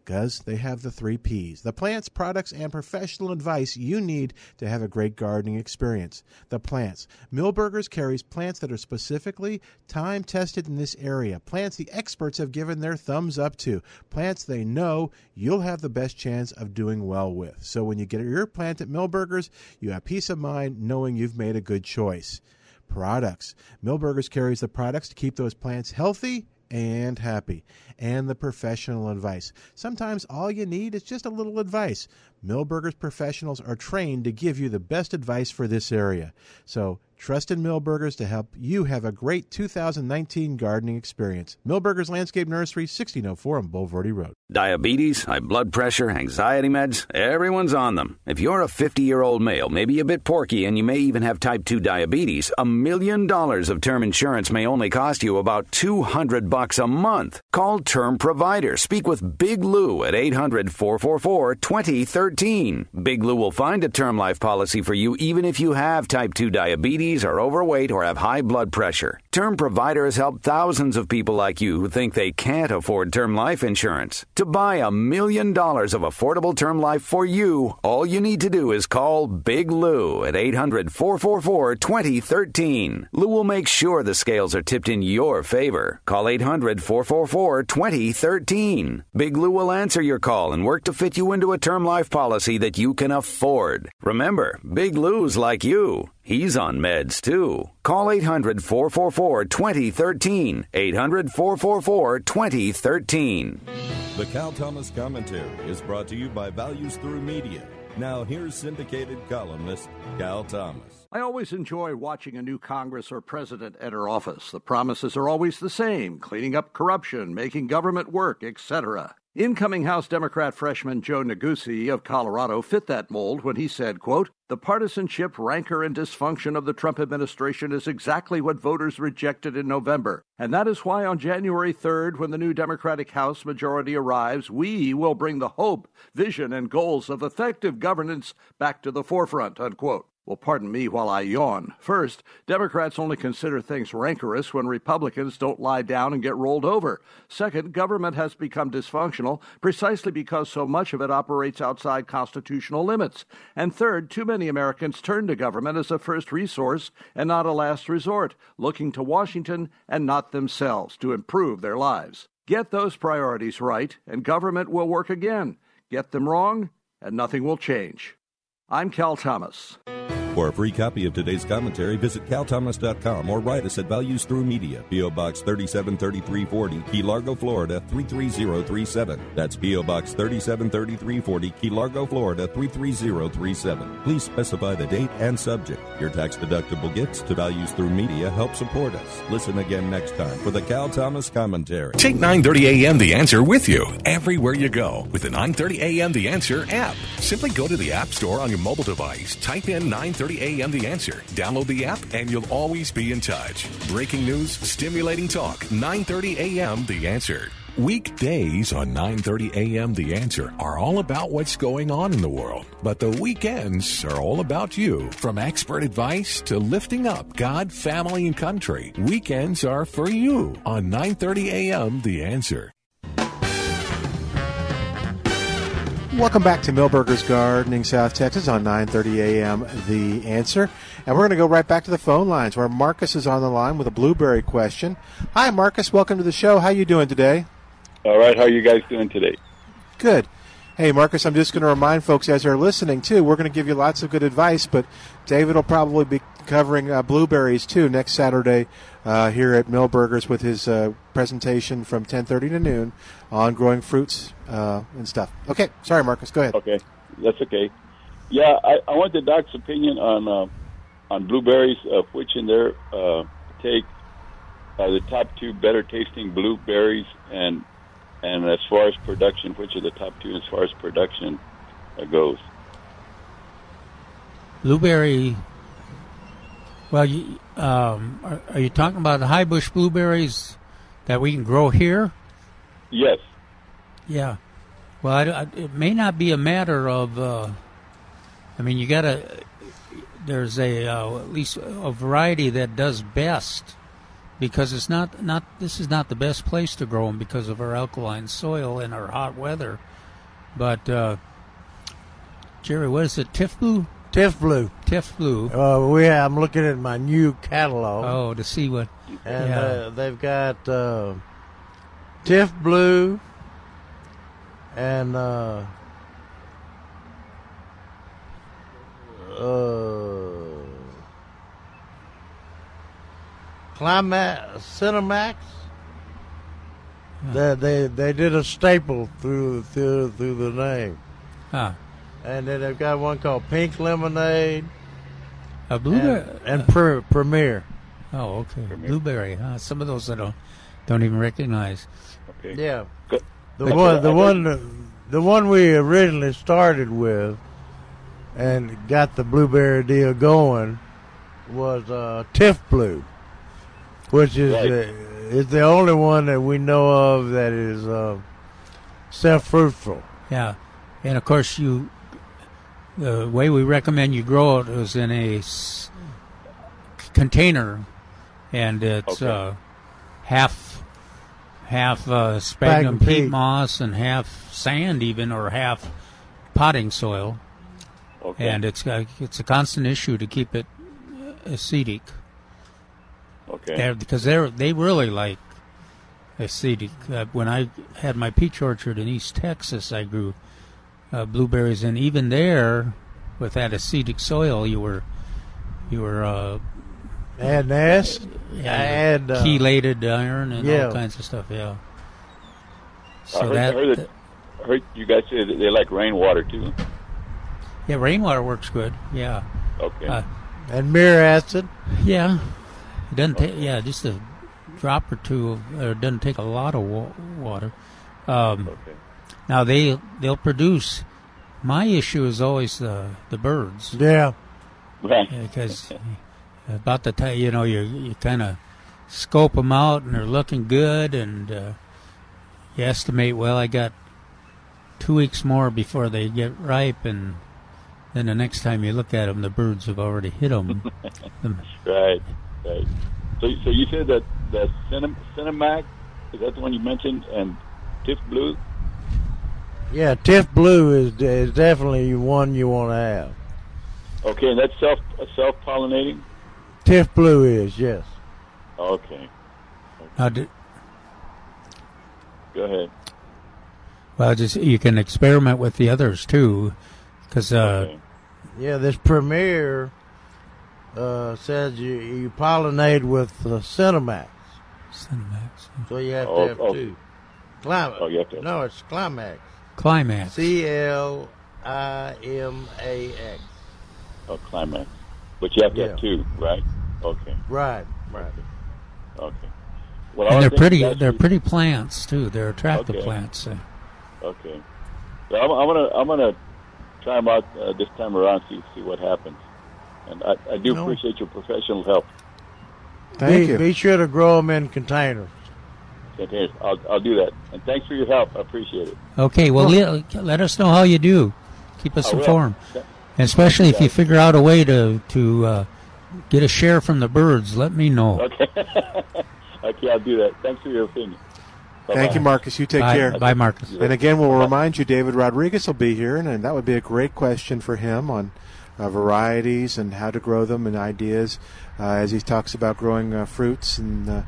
Because they have the three P's the plants, products, and professional advice you need to have a great gardening experience. The plants. Milberger's carries plants that are specifically time tested in this area. Plants the experts have given their thumbs up to. Plants they know you'll have the best chance of doing well with. So when you get your plant at Milberger's, you have peace of mind knowing you've made a good choice. Products. Milberger's carries the products to keep those plants healthy and happy. And the professional advice. Sometimes all you need is just a little advice. Milberger's professionals are trained to give you the best advice for this area. So trust in Milberger's to help you have a great 2019 gardening experience. Milberger's Landscape Nursery, 1604 on Bulverde Road.
Diabetes, high blood pressure, anxiety meds, everyone's on them. If you're a 50 year old male, maybe a bit porky, and you may even have type 2 diabetes, a million dollars of term insurance may only cost you about 200 bucks a month. Call Term Provider. Speak with Big Lou at 800 444 2013. Big Lou will find a term life policy for you even if you have type 2 diabetes, are overweight, or have high blood pressure. Term Provider has helped thousands of people like you who think they can't afford term life insurance. To buy a million dollars of affordable term life for you, all you need to do is call Big Lou at 800 444 2013. Lou will make sure the scales are tipped in your favor. Call 800 444 2013. Big Lou will answer your call and work to fit you into a term life policy that you can afford. Remember, Big Lou's like you. He's on meds too. Call 800 444 2013. 800 444 2013.
The Cal Thomas Commentary is brought to you by Values Through Media. Now, here's syndicated columnist Cal Thomas.
I always enjoy watching a new Congress or president enter office. The promises are always the same cleaning up corruption, making government work, etc. Incoming House Democrat freshman Joe Neguse of Colorado fit that mold when he said, quote, The partisanship, rancor, and dysfunction of the Trump administration is exactly what voters rejected in November. And that is why on January 3rd, when the new Democratic House majority arrives, we will bring the hope, vision, and goals of effective governance back to the forefront, unquote. Well, pardon me while I yawn. First, Democrats only consider things rancorous when Republicans don't lie down and get rolled over. Second, government has become dysfunctional precisely because so much of it operates outside constitutional limits. And third, too many Americans turn to government as a first resource and not a last resort, looking to Washington and not themselves to improve their lives. Get those priorities right, and government will work again. Get them wrong, and nothing will change. I'm Cal Thomas.
For a free copy of today's commentary, visit calthomas.com or write us at Values Through Media, P.O. Box 373340, Key Largo, Florida 33037. That's P.O. Box 373340, Key Largo, Florida 33037. Please specify the date and subject. Your tax deductible gifts to Values Through Media help support us. Listen again next time for the Cal Thomas Commentary.
Take 930 AM The Answer with you everywhere you go with the 930 AM The Answer app. Simply go to the App Store on your mobile device, type in 930 AM The Answer, download the app, and you'll always be in touch. Breaking news, stimulating talk, 930 AM The Answer. Weekdays on 9:30 a.m. The Answer are all about what's going on in the world, but the weekends are all about you. From expert advice to lifting up God, family, and country, weekends are for you on 9:30 a.m. The Answer.
Welcome back to Milberger's Gardening, South Texas on 9:30 a.m. The Answer, and we're going to go right back to the phone lines where Marcus is on the line with a blueberry question. Hi, Marcus. Welcome to the show. How you doing today?
All right, how are you guys doing today?
Good. Hey, Marcus, I'm just going to remind folks as they're listening, too, we're going to give you lots of good advice, but David will probably be covering uh, blueberries, too, next Saturday uh, here at Milberger's with his uh, presentation from 10.30 to noon on growing fruits uh, and stuff. Okay, sorry, Marcus, go ahead.
Okay, that's okay. Yeah, I, I want the doc's opinion on uh, on blueberries, uh, which in their uh, take are the top two better tasting blueberries and and as far as production, which are the top two as far as production uh, goes?
Blueberry. Well, you, um, are, are you talking about the high bush blueberries that we can grow here?
Yes.
Yeah. Well, I, I- it may not be a matter of. Uh, I mean, you got to. There's a uh, at least a variety that does best because it's not not this is not the best place to grow them because of our alkaline soil and our hot weather. But uh, Jerry, what is it? Tifblue. Tifblue.
Tiff blue. Uh, we I'm looking at my new catalog.
Oh, to see what.
And
yeah.
uh, they've got uh, Tiff Blue and uh, uh, Climax Cinemax. They, they they did a staple through through through the name.
Ah.
And then they've got one called Pink Lemonade.
A blueberry
and, and Pre- Premier.
Oh, okay. Blueberry. Huh? Some of those I don't don't even recognize.
Okay.
Yeah.
Good.
The
Thank
one, the
I
one, the one we originally started with, and got the blueberry deal going, was uh, Tifblue, which is
Right.
uh, is the only one that we know of that is uh, self fruitful.
Yeah, and of course you. The way we recommend you grow it is in a s- container, and it's
Okay.
uh, half half uh, sphagnum
Sphagnum peat.
peat moss and half sand, even or half potting soil.
Okay.
And it's uh, it's a constant issue to keep it acidic.
Okay.
They're, because they're they really like acidic. Uh, when I had my peach orchard in East Texas, I grew uh, blueberries, and even there, with that acidic soil, you were you were uh,
Add nest,
yeah,
add uh,
chelated iron and
yeah.
all kinds of stuff. Yeah.
I
So
heard,
that,
I heard, that, I heard you guys say that they like rainwater too.
yeah, rainwater works good. Yeah.
Okay.
Uh,
and mirror acid.
Yeah, it doesn't take. Yeah, just a drop or two. Of, or it doesn't take a lot of wa- water. Um, Now they they'll produce. My issue is always the the birds.
Yeah.
Right.
Because about the time you know you you kind of scope them out and they're looking good and uh, you estimate well I got two weeks more before they get ripe and then the next time you look at them the birds have already hit them. <laughs>
Right. Right. So, so you said that that Cinem- Cinemac is that the one you mentioned and Tiff Blue?
Yeah, Tifblue is is definitely one you want to have.
Okay, and that's self self pollinating.
Tifblue is yes.
Okay.
Now, do,
Go ahead.
Well, just you can experiment with the others too, because uh,
Yeah, this Premier uh, says you, you pollinate with uh, Cinemax.
Cinemax.
So you have to
Oh,
have
oh.
two. Climax.
Oh, you have to have
no, it's Climax.
Climax.
C L I M A X.
Oh, climax. But you have to have two, right? Okay.
Right, right.
Okay. Well,
and they're pretty. They're
for-
pretty plants too. They're attractive
Okay.
plants. uh.
Okay. So I'm, I'm gonna I'm gonna try them out uh, this time around. See see what happens. And I, I do
No.
appreciate your professional help.
Thank be, you. Be sure to grow them in containers.
Okay, I'll I'll do that. And thanks for your help. I appreciate it.
Okay, well, let, let us know how you do. Keep us informed,
Th-
and especially if you figure out a way to to uh, get a share from the birds. Let me know.
Okay. <laughs> okay, I'll do that. Thanks for your opinion.
Thank you, Marcus. You take
Bye-
care.
bye, Marcus.
And again, we'll remind you, David Rodriguez will be here, and, and that would be a great question for him on uh, varieties and how to grow them and ideas uh, as he talks about growing uh, fruits. And uh,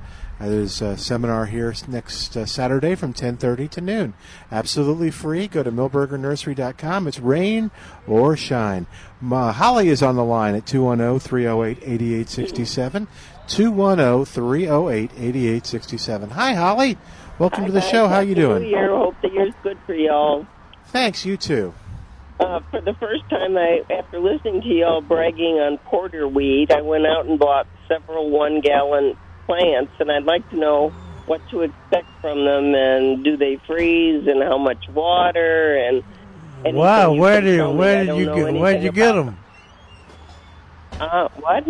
there's a seminar here next uh, Saturday from 10:30 to noon. Absolutely free. Go to milbergernursery.com. It's rain or shine. Ma Holly is on the line at 210-308-8867. 210-308-8867. Hi, Holly. Welcome to the show. How you
Happy New
doing?
Year. Hope the year's good for y'all.
Thanks. You too.
Uh, for the first time, I after listening to y'all bragging on porter weed, I went out and bought several one gallon plants, and I'd like to know what to expect from them, and do they freeze, and how much water, and anything
Wow,
you
where
can
did
tell me.
where did
don't
you
know
get where'd
anything
you get
about
them?
Uh, what?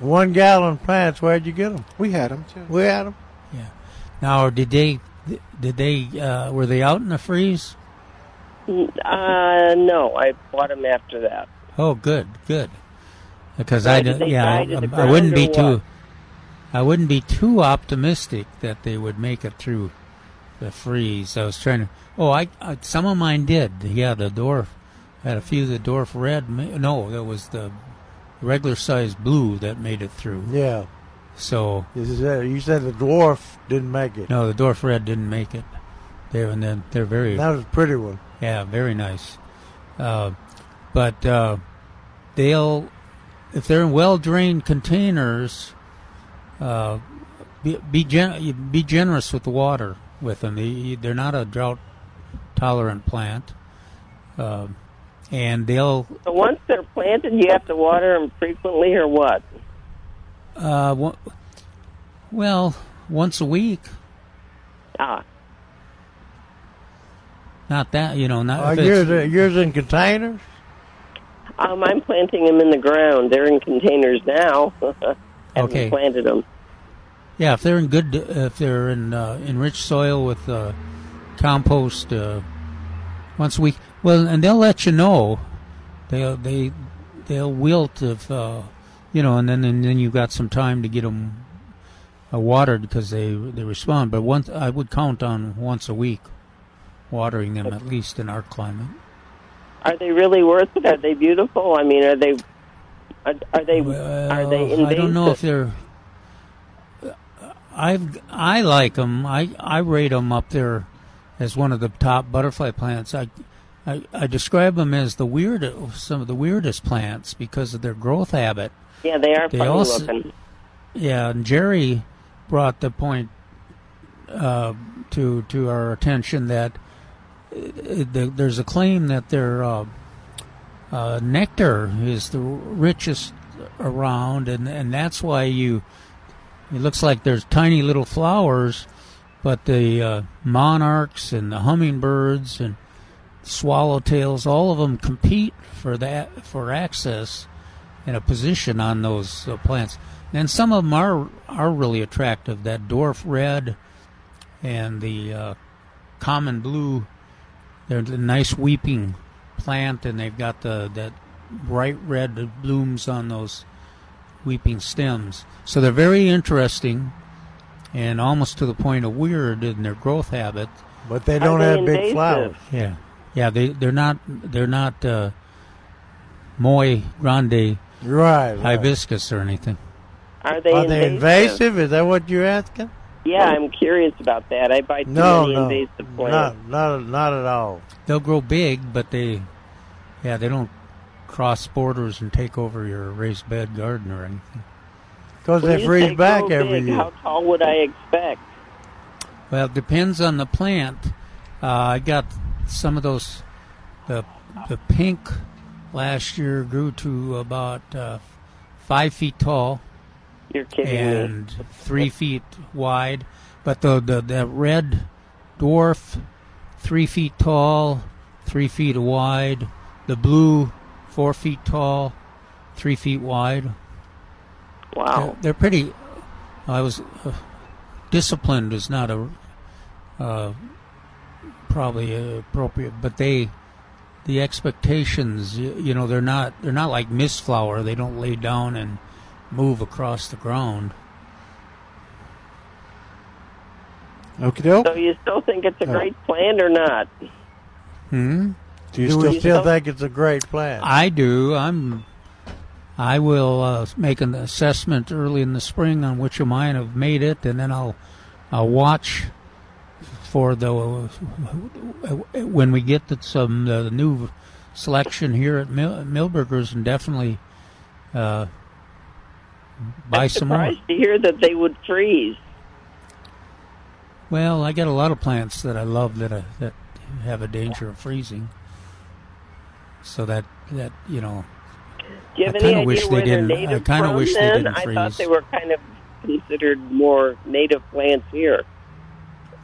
One gallon plants. Where'd you get them?
We had them too.
We had them. Yeah.
Now, did they did they uh, were they out in the freeze?
Uh, no, I bought them after that.
Oh, good, good. Because
Why
I
did
don't-
they
yeah,
die
I,
the
I wouldn't be
ground or
too I wouldn't be too optimistic that they would make it through the freeze. I was trying to. Oh, I, I some of mine did. Yeah, the dwarf had a few of the dwarf red. No, that was the regular size blue that made it through.
Yeah.
So
You said, you said the dwarf didn't make it.
no, the dwarf red didn't make it. They're and then they're very.
That was a pretty one.
Yeah, very nice. Uh, but uh, they'll, if they're in well drained containers, uh, be be, gen- be generous with the water with them. They, they're not a drought tolerant plant, uh, and they'll
So once they're planted, you have to water them frequently, or what?
uh, well once a week.
Ah,
Not that you know, not
Are
if it's-
yours, yours in containers?
um, I'm planting them in the ground. They're in containers now. <laughs> Haven't
Okay.
planted them.
Yeah, if they're in good, if they're in uh, enriched soil with uh, compost uh, once a week, well, and they'll let you know. They they they'll wilt if uh, you know, and then and then you've got some time to get them uh, watered because they they respond. But once I would count on once a week watering them at least in our climate.
Are they really worth it? Are they beautiful? I mean, are they? Are, are they? are they invasive?
I don't know if they're. I've I like them. I I rate them up there as one of the top butterfly plants. I I, I describe them as the weird some of the weirdest plants because of their growth habit.
Yeah, they are
They
funny
also-
looking.
Yeah, and Jerry brought the point uh, to to our attention that uh, the, there's a claim that their uh, uh, nectar is the richest around, and and that's why you. It looks like there's tiny little flowers, but the uh, monarchs and the hummingbirds and swallowtails, all of them compete for that for access and a position on those uh, plants. And some of them are are really attractive. That dwarf red and the uh, common blue, they're a nice weeping plant, and they've got the that bright red blooms on those weeping stems. So they're very interesting and almost to the point of weird in their growth habit.
But they don't have big flowers.
Yeah, yeah. They they're not they're not uh, moy grande
right,
hibiscus or anything.
Are they
Are they
invasive?
invasive? Is that what you're asking?
Yeah, I'm curious about that. I buy too
No,
many
no,
invasive plants.
not not not at all.
They'll grow big, but they yeah they don't cross borders and take over your raised bed garden or anything.
Because they freeze back
grow
every
big,
year.
How tall would I expect?
Well, it depends on the plant. Uh, I got some of those. The the pink last year grew to about uh, five feet tall
You're kidding
and
me.
three feet wide. But the, the the red dwarf, three feet tall, three feet wide. The blue, four feet tall, three feet wide.
Wow.
They're, they're pretty. I was uh, disciplined is not a uh, probably appropriate, but they the expectations. You, you know, they're not they're not like mist flower. They don't lay down and move across the ground.
Okie doke.
So you still think it's a
Oh.
great plant or not?
Hmm.
Do, we still think it's a great plan?
I do. I'm. I will uh, make an assessment early in the spring on which of mine have made it, and then I'll I'll watch for the when we get the, some uh, new selection here at Mil- Milberger's, and definitely uh, buy some
I'm
some more.
surprised to hear that they would freeze.
Well, I got a lot of plants that I love that uh, that have a danger of freezing. So that that you know,
Do you have
I
any
kinda
idea
wish they
where they're
didn't- I kinda
from?
wish they didn't freeze.
I thought they were kind of considered more native plants here.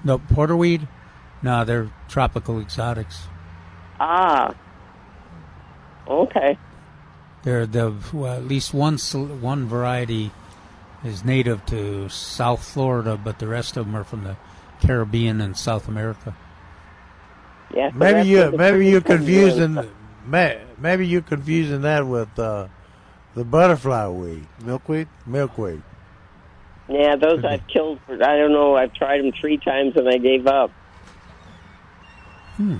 No porterweed. No, they're tropical exotics.
Ah. Okay.
They're the well, at least one one variety is native to South Florida, but the rest of them are from the Caribbean and South America.
Yeah. so
Maybe you
where
maybe you're
fruit comes in.
confusing may, maybe you're confusing that with uh, the butterfly weed,
milkweed,
milkweed.
Yeah, those I've killed. For, I don't know. I've tried them three times and I gave up.
Hmm.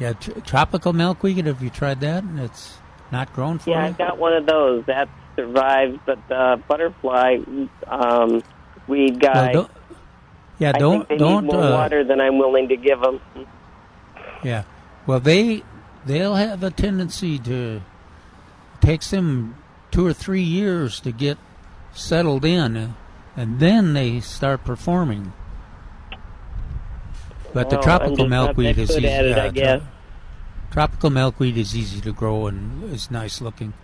Yeah, tr- tropical milkweed. Have you tried that? It's not grown for
Yeah,
you.
I've got one of those that survived, but the butterfly um, weed guy.
don't- yeah,
I
don't-
think they
don't,
need more
uh,
water than I'm willing to give them.
Yeah. Well, they they'll have a tendency to it takes them two or three years to get settled in, and then they start performing. But the
Well, I'm
tropical milkweed
that
is
good
easy.
it,
yeah,
I guess.
tropical milkweed is easy to grow and is nice looking.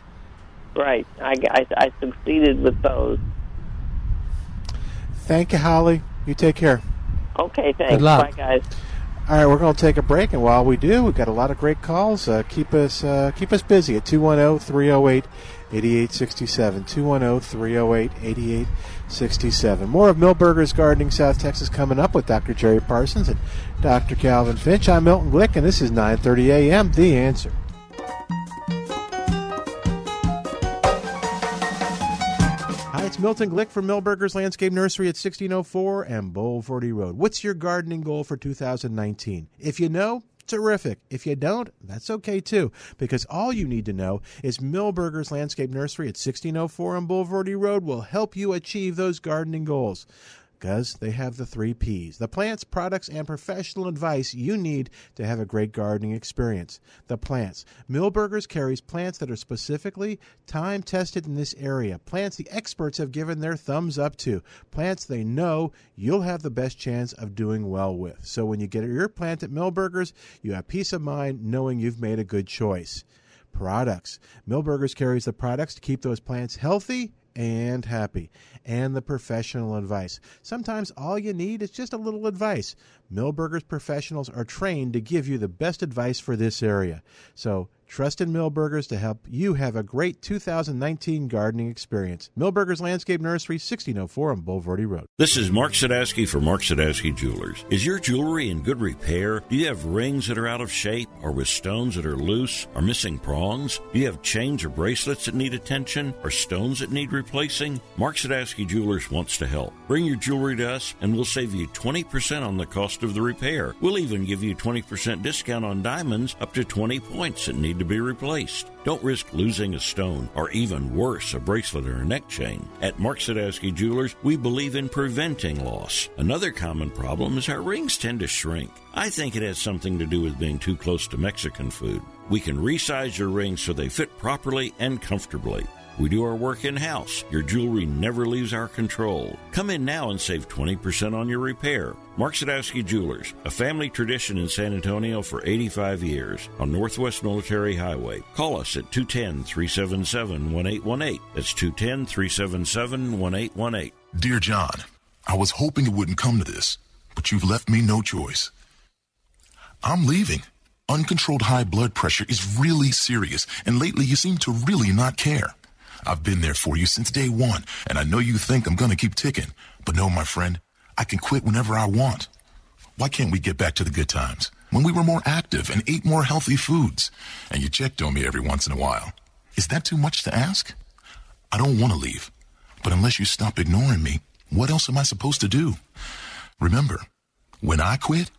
Right. I, I, I succeeded with those.
Thank you, Holly. You take care.
Okay, thanks. Bye, guys.
All right, we're going to take a break, and while we do, we've got a lot of great calls. Uh, keep us uh, keep us busy at 210-308-8867. 210-308-8867. More of Milberger's Gardening South Texas coming up with Dr. Jerry Parsons and Dr. Calvin Finch. I'm Milton Glick, and this is 9:30 a.m. The Answer. Milton Glick from Milberger's Landscape Nursery at 1604 and Bulverde Road. What's your gardening goal for 2019? If you know, terrific. If you don't, that's okay too, because all you need to know is Milberger's Landscape Nursery at 1604 on Bulverde Road will help you achieve those gardening goals. Because they have the three P's the plants, products, and professional advice you need to have a great gardening experience. The plants. Milberger's carries plants that are specifically time tested in this area. Plants the experts have given their thumbs up to. Plants they know you'll have the best chance of doing well with. So when you get your plant at Milberger's, you have peace of mind knowing you've made a good choice. Products. Milberger's carries the products to keep those plants healthy and happy, and the professional advice. Sometimes all you need is just a little advice. Milberger's professionals are trained to give you the best advice for this area. So trust in Milberger's to help you have a great 2019 gardening experience. Milberger's Landscape Nursery, 1604 on Bulverde Road.
This is Mark Sadowski for Mark Sadowski Jewelers. Is your jewelry in good repair? Do you have rings that are out of shape or with stones that are loose or missing prongs? Do you have chains or bracelets that need attention or stones that need replacing? Mark Sadowski Jewelers wants to help. Bring your jewelry to us and we'll save you 20% on the cost of the repair. We'll even give you 20% discount on diamonds up to 20 points that need to be replaced. Don't risk losing a stone or even worse, a bracelet or a neck chain. At Mark Sadowski Jewelers, we believe in preventing loss. Another common problem is our rings tend to shrink. I think it has something to do with being too close to Mexican food. We can resize your rings so they fit properly and comfortably. We do our work in house. Your jewelry never leaves our control. Come in now and save 20% on your repair. Mark Sadowski Jewelers, a family tradition in San Antonio for 85 years on Northwest Military Highway. Call us at 210 377 1818. That's 210 377 1818.
Dear John, I was hoping it wouldn't come to this, but you've left me no choice. I'm leaving. Uncontrolled high blood pressure is really serious, and lately you seem to really not care. I've been there for you since day one, and I know you think I'm gonna keep ticking, but no, my friend, I can quit whenever I want. Why can't we get back to the good times? When we were more active and ate more healthy foods, and you checked on me every once in a while. Is that too much to ask? I don't want to leave, but unless you stop ignoring me, what else am I supposed to do? Remember, when I quit,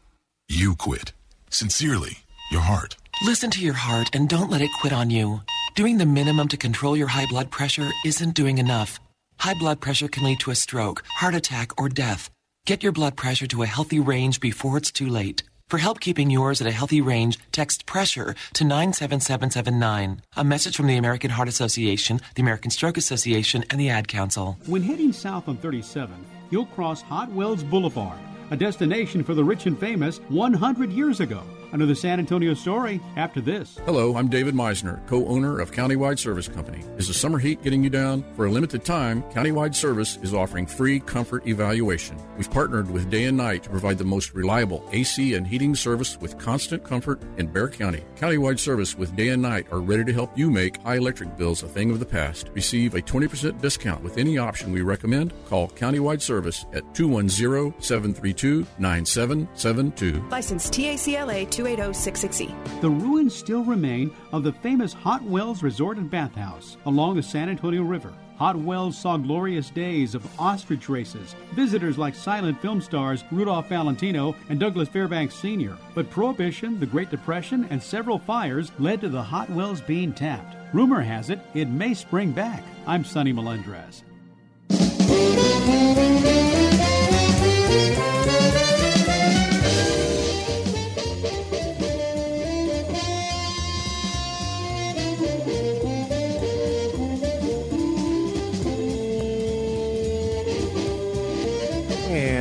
you quit. Sincerely, your heart.
Listen to your heart and don't let it quit on you. Doing the minimum to control your high blood pressure isn't doing enough. High blood pressure can lead to a stroke, heart attack, or death. Get your blood pressure to a healthy range before it's too late. For help keeping yours at a healthy range, text pressure to 97779. A message from the American Heart Association, the American Stroke Association, and the Ad Council.
When heading south on 37, you'll cross Hot Wells Boulevard, a destination for the rich and famous 100 years ago. Another San Antonio story after this.
Hello, I'm David Meisner, co owner of Countywide Service Company. Is the summer heat getting you down? For a limited time, Countywide Service is offering free comfort evaluation. We've partnered with Day and Night to provide the most reliable AC and heating service with constant comfort in Bexar County. Countywide Service with Day and Night are ready to help you make high electric bills a thing of the past. Receive a 20% discount with any option we recommend. Call Countywide Service at 210 732 9772.
License TACLA 280660.
The ruins still remain of the famous Hot Wells Resort and Bathhouse along the San Antonio River. Hot Wells saw glorious days of ostrich races, visitors like silent film stars Rudolph Valentino and Douglas Fairbanks Sr. But Prohibition, the Great Depression, and several fires led to the Hot Wells being tapped. Rumor has it, it may spring back. I'm Sonny Melendrez.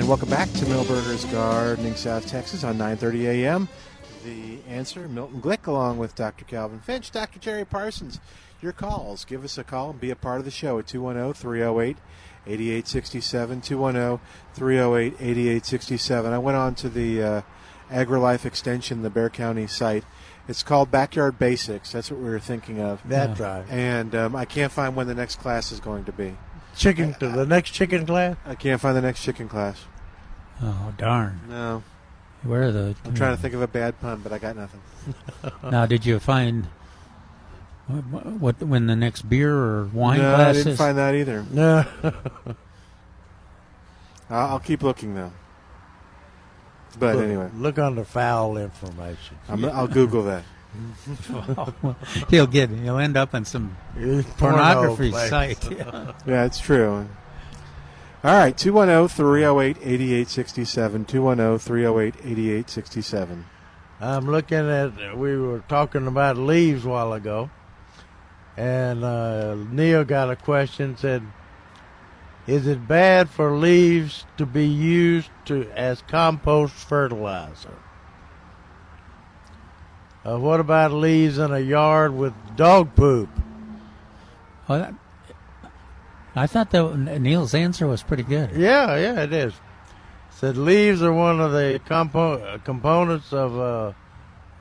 Welcome back to Milberger's Gardening, South Texas on 9:30 a.m. The answer, Milton Glick, along with Dr. Calvin Finch, Dr. Jerry Parsons. Your calls. Give us a call and be a part of the show at 210-308-8867, 210-308-8867. I went on to the uh, AgriLife Extension, the Bexar County site. It's called Backyard Basics. That's what we were thinking of.
That's right.
And um, I can't find when the next class is going to be.
Chicken, the next chicken class?
I can't find the next chicken class.
Oh darn!
No.
Where are the?
I'm trying to hmm. think of a bad pun, but I got nothing. <laughs>
now, did you find what, what when the next beer or wine
no,
class
I didn't
is?
find that either.
No. <laughs>
I'll, I'll keep looking though. But
Look-
anyway,
Look under foul information.
I'm, I'll Google that. <laughs>
he'll get. He'll end up on some pornography site. Yeah.
Yeah, it's true. All right, oh, 210 308 8867. 210 308 8867.
I'm looking at. We were talking about leaves a while ago, and uh, Neil got a question. Said, "Is it bad for leaves to be used to as compost fertilizer?" Uh, what about leaves in a yard with dog poop?
Oh, that, I thought that Neil's answer was pretty good.
Yeah, yeah, it is. Said leaves are one of the compo- uh, components of uh,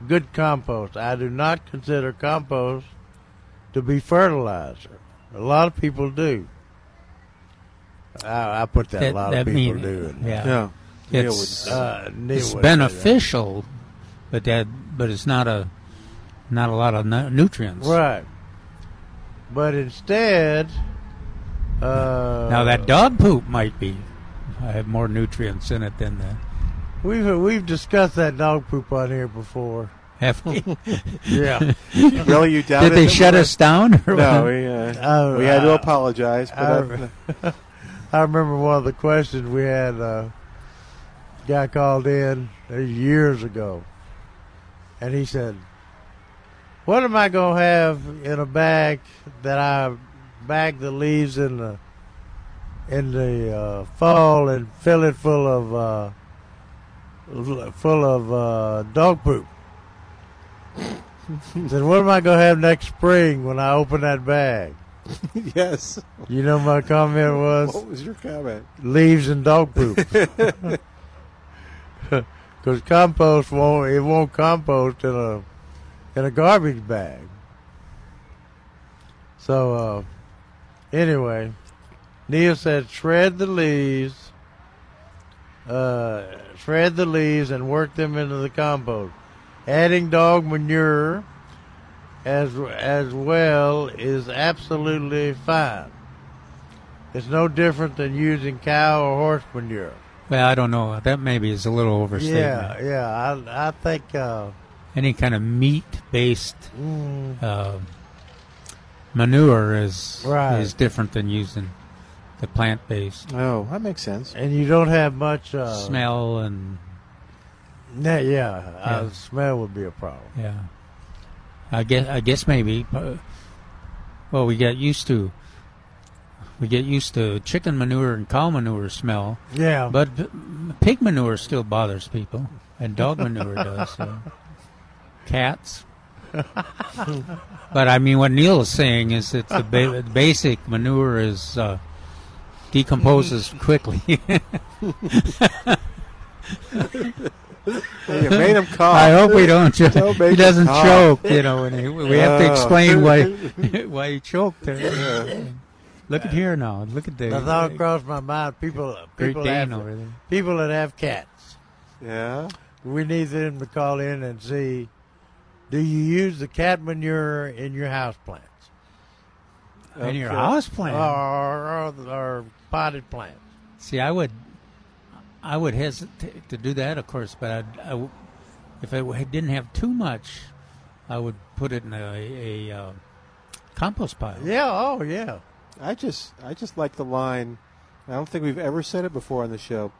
good compost. I do not consider compost to be fertilizer. A lot of people do. I, I put that, a lot of people
mean-
do. in
Yeah,
there.
it's,
Uh,
it's
would say that.
beneficial, but that but it's not a not a lot of nu- nutrients.
Right. But instead, uh,
Now that dog poop might be I have more nutrients in it than the.
we've we've discussed that dog poop on here before.
Have we? <laughs>
yeah. <laughs>
Really, you doubt
Did they shut us down? or
No,
what?
we, uh,
Uh,
we had to
uh,
apologize. But
I,
uh, <laughs>
I remember one of the questions we had. Uh, guy called in uh, years ago, and he said, "What am I gonna have in a bag that I bag the leaves in the in the uh, fall and fill it full of uh, full of uh, dog poop?" He <laughs> said, "What am I gonna have next spring when I open that bag?" <laughs>
yes.
You know my comment was
What was your comment?
leaves and dog poop. <laughs> Because compost won't it won't compost in a in a garbage bag. So uh, anyway, Neil said shred the leaves, uh, shred the leaves and work them into the compost. Adding dog manure as as well is absolutely fine. It's no different than using cow or horse manure.
Well, I don't know. That maybe is a little overstatement.
Yeah, yeah. I I think uh,
Any kind of meat-based
Mm.
uh, manure is
Right.
is different than using the plant-based.
Oh, that makes sense.
and you don't have much uh,
Smell and
Yeah, yeah. Uh, smell would be a problem.
yeah. I guess I guess maybe. Uh, well, we get used to we get used to chicken manure and cow manure smell.
Yeah.
But pig manure still bothers people, and dog manure does. So. <laughs> cats. <laughs> but I mean, what Neil is saying is that the ba- basic manure is uh, decomposes quickly. <laughs>
you made him cough.
I hope we don't. Cho-
Don't
he doesn't choke. You know, and he, we have to
Oh.
explain why <laughs> why he choked. There. Look at here now. Look at the.
The thought crossed my mind. People, people have,
over there.
people that have cats.
Yeah.
We need them to call in and see. Do you use the cat manure in your house plants?
In your house plant?
or, or, or potted plants?
See, I would, I would hesitate to do that, of course, but I'd, I w- if I w- didn't have too much, I would put it in a, a uh, compost pile.
Yeah. Oh, yeah.
I just I just like the line. I don't think we've ever said it before on the show.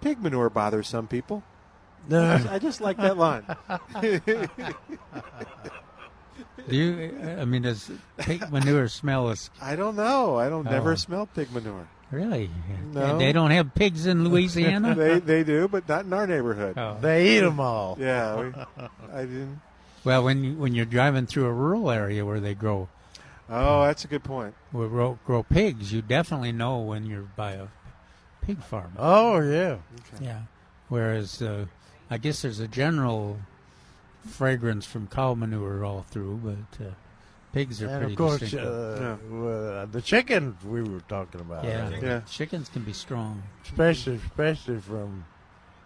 Pig manure bothers some people.
No.
I, just, I just like that line. <laughs> <laughs>
Do you? I mean, does pig manure smell as? <laughs>
I don't know. I don't never
Oh.
smell pig manure.
Really?
No.
They don't have pigs in Louisiana.
they they do, but not in our neighborhood.
Oh.
They eat them all.
Yeah, we, I didn't.
Well, when you, when you're driving through a rural area where they grow,
Oh, that's a good point.
where grow, grow pigs, you definitely know when you're by a pig farm.
Oh, yeah.
Yeah. Whereas, uh, I guess there's a general fragrance from cow manure all through, but uh, pigs are
And
pretty
of course,
distinctive.
uh, uh, the chickens we were talking about.
yeah.
earlier.
chickens can be strong.
especially especially from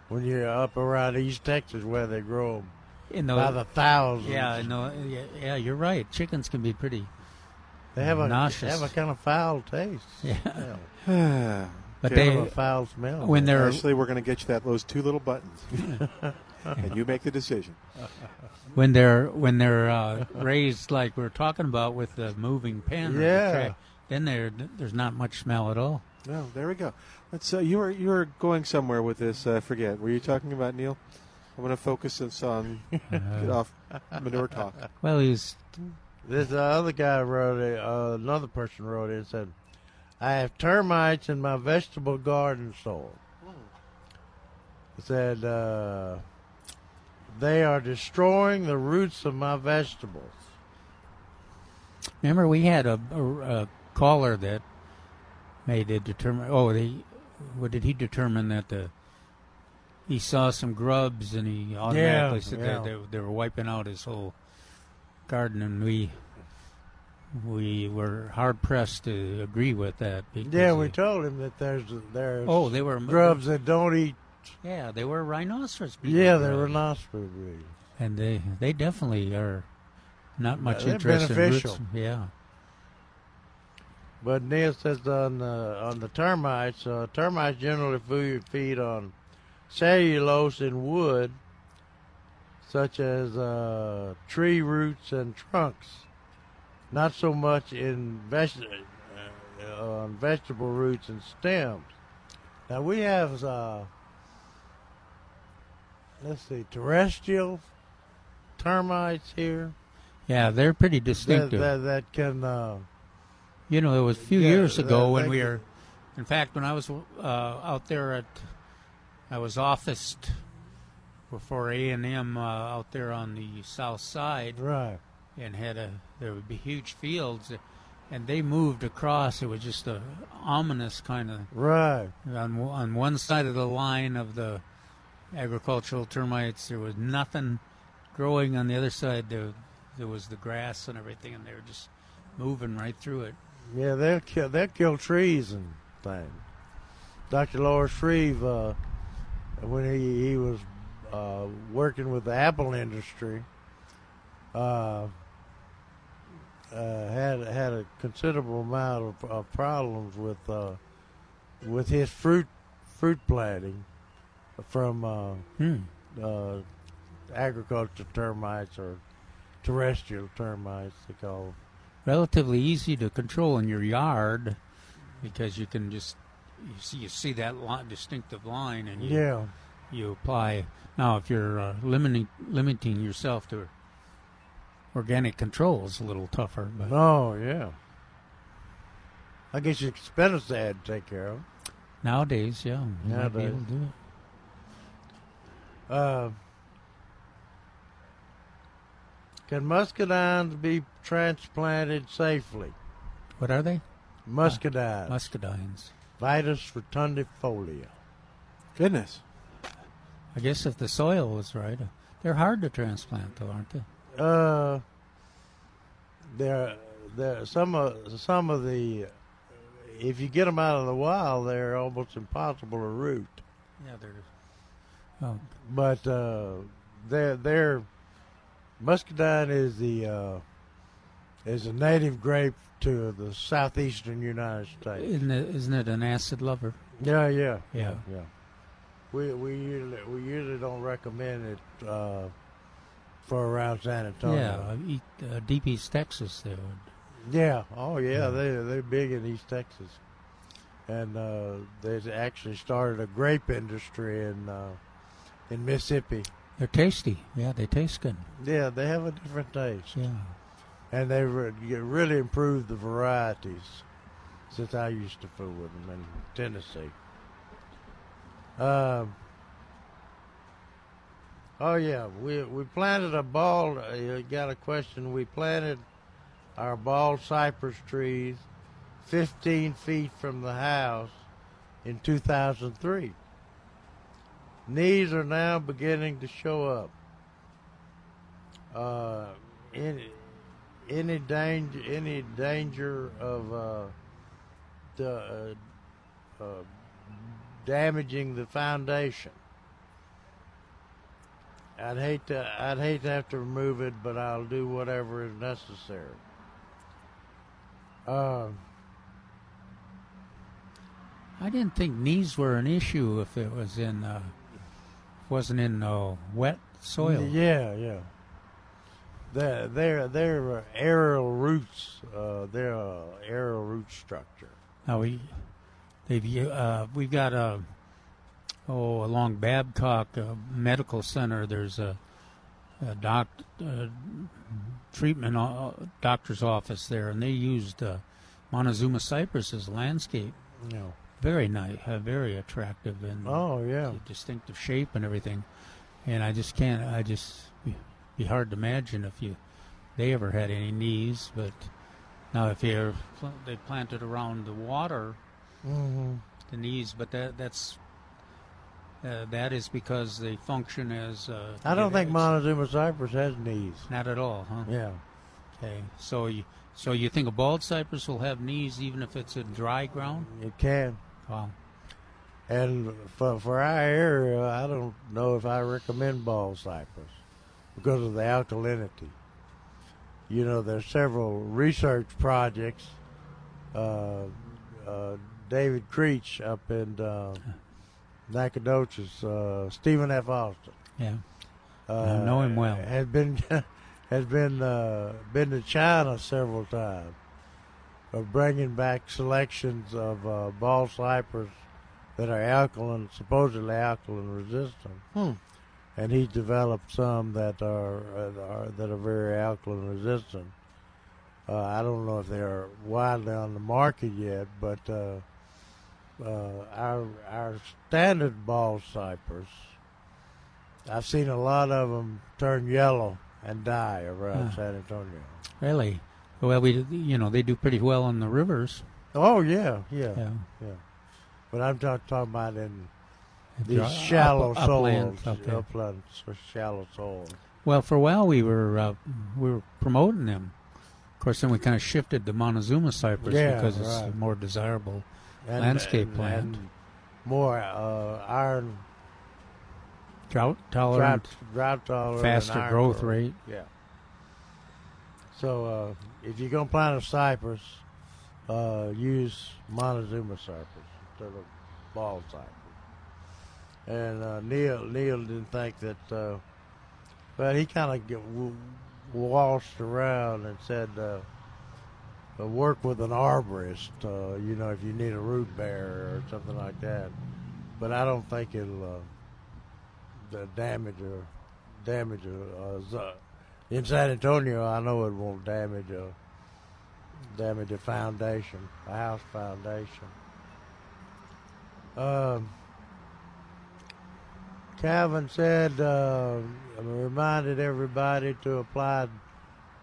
when you're up around East Texas where they grow 'em
In the,
by the thousands.
Yeah, I know. Yeah, yeah, you're right. Chickens can be pretty.
They have a
nauseous.
have a kind of foul taste.
Yeah. <sighs> <sighs> <sighs> But they
of a foul smell.
when they're
Actually, we're going to get you that those two little buttons, <laughs> and you make the decision. <laughs>
when they're when they're uh, raised like we're talking about with the moving pen. or the
Yeah.
then there there's not much smell at all.
No, there we go. Let's. Uh, you were you were going somewhere with this. Uh, I forget. Were you talking about Neil? I'm going to focus this on get off manure talk.
Well, he's
This uh, other guy wrote it. Uh, another person wrote it and said, "I have termites in my vegetable garden soil." It said uh, they are destroying the roots of my vegetables.
Remember, we had a, a, a caller that made a determine. Oh, they what did he determine that the he saw some grubs and he automatically
Yeah,
said
yeah.
that they, they were wiping out his whole garden, and we we were hard pressed to agree with that. Because
Yeah, we
they-
told him that there's there's
Oh, they were
grubs that don't eat.
Yeah, they were rhinoceros.
Yeah, they're rhinoceros breed.
and they they definitely are not much interested
beneficial.
in roots. Yeah.
But Neil says on the on the termites, uh, termites generally feed, feed on cellulose in wood, such as uh, tree roots and trunks. Not so much in veg- uh, on vegetable roots and stems. Now we have, uh, let's see, terrestrial termites here.
Yeah, they're pretty
that,
distinctive.
that, that can. Uh,
You know, it was a few
Yeah,
years ago
that-
when we
could-
were, in fact, when I was uh, out there at, I was officed for A and M uh, out there on the south side,
right,
and had a there would be huge fields, and they moved across. It was just a ominous kind of
Right.
on on one side of the line of the agricultural termites. There was nothing growing on the other side. There, there was the grass and everything, and they were just moving right through it.
Yeah, they'll kill they'll kill trees and things. Dr. Loris Shreve, uh, when he he was uh, working with the apple industry, uh, uh, had had a considerable amount of, of problems with uh, with his fruit fruit planting from uh,
Hmm.
uh, agricultural termites or terrestrial termites they call them.
relatively easy to control in your yard because you can just you see you see that line, distinctive line and you,
Yeah.
you apply now if you're uh, limiting limiting yourself to organic control is a little tougher but
Oh yeah. I guess you could spend a sad to take care of.
nowadays yeah you might be
Nowadays.
able to do it.
Uh, Can muscadines be transplanted safely?
What are they?
Muscadines.
Muscadines.
Vitis rotundifolia.
Goodness.
I guess if the soil was right, uh, they're hard to transplant, though, aren't they?
Uh, there, there. Some of some of the, if you get them out of the wild, they're almost impossible to root.
Yeah, they're. Oh.
But uh, they're they're muscadine is the uh, is a native grape to the southeastern United States.
Isn't it, isn't it an acid lover?
Yeah, yeah,
Yeah.
yeah. We we usually we usually don't recommend it uh, for around San Antonio.
Yeah, uh, uh, deep East Texas there.
Yeah. Oh, yeah. They they're big in East Texas, and uh, they actually started a grape industry in uh, in Mississippi.
They're tasty. Yeah, they taste good.
Yeah, they have a different taste.
Yeah.
And they re- really improved the varieties since I used to fool with them in Tennessee. Um. Oh yeah, we we planted a ball. Uh, got a question? We planted our bald cypress trees 15 feet from the house in 2003. Knees are now beginning to show up. Uh, any any danger any danger of uh, the, uh, uh, damaging the foundation. I'd hate to I'd hate to have to remove it, but I'll do whatever is necessary. Uh,
I didn't think knees were an issue if it was in uh, wasn't in uh, wet soil.
Yeah, yeah. They're they're they're aerial roots. Uh, they're a aerial root structure.
Now we they've uh, we've got a oh along Babcock uh, Medical Center. There's a, a doc uh, treatment uh, doctor's office there, and they used uh, Montezuma cypress as landscape.
Yeah.
Very nice, uh, very attractive, and
Oh, yeah.
distinctive shape and everything. And I just can't. I just be, hard to imagine if you they ever had any knees. But now if you're pl- they planted around the water,
Mhm.
the knees. But that that's uh, that is because they function as. Uh,
I don't think Montezuma cypress has knees.
Not at all, huh?
Yeah.
Okay. So you so you think a bald cypress will have knees even if it's in dry ground?
It can.
Wow.
And for for our area, I don't know if I recommend bald cypress because of the alkalinity. You know, there's several research projects. Uh, uh, David Creech up in uh, Nacogdoches, uh, Stephen F. Austin.
Yeah.
Uh,
I know him well.
Has been <laughs> has been uh, been to China several times of bringing back selections of uh, bald cypress that are alkaline, supposedly alkaline resistant.
Hmm.
And he's developed some that are, uh, are that are very alkaline resistant. Uh, I don't know if they are widely on the market yet, but uh, uh, our our standard bald cypress, I've seen a lot of them turn yellow and die around
Huh.
San Antonio.
Really? Well, we you know they do pretty well in the rivers.
Oh yeah, yeah,
Yeah.
yeah. But I'm talk, talking about in these shallow
up- upland,
soils,
okay.
upland, so shallow soils.
Well, for a while we were uh, we were promoting them. Of course, then we kind of shifted to Montezuma cypress
Yeah,
because it's a more desirable
And-
landscape
and-
plant.
and more uh, iron
drought tolerant,
drought, drought tolerant,
faster growth
tolerant.
rate.
Yeah. So uh, if you're gonna plant a cypress, uh, use Montezuma cypress instead of bald cypress. And uh, Neil Neil didn't think that. Uh, but he kind of w- waltzed around and said, uh, uh, "Work with an arborist, uh, you know, if you need a root barrier or something like that." But I don't think it'll uh, damage or damage a z- in San Antonio. I know it won't damage a damage a foundation, a house foundation. Um, Calvin said, uh, reminded everybody to apply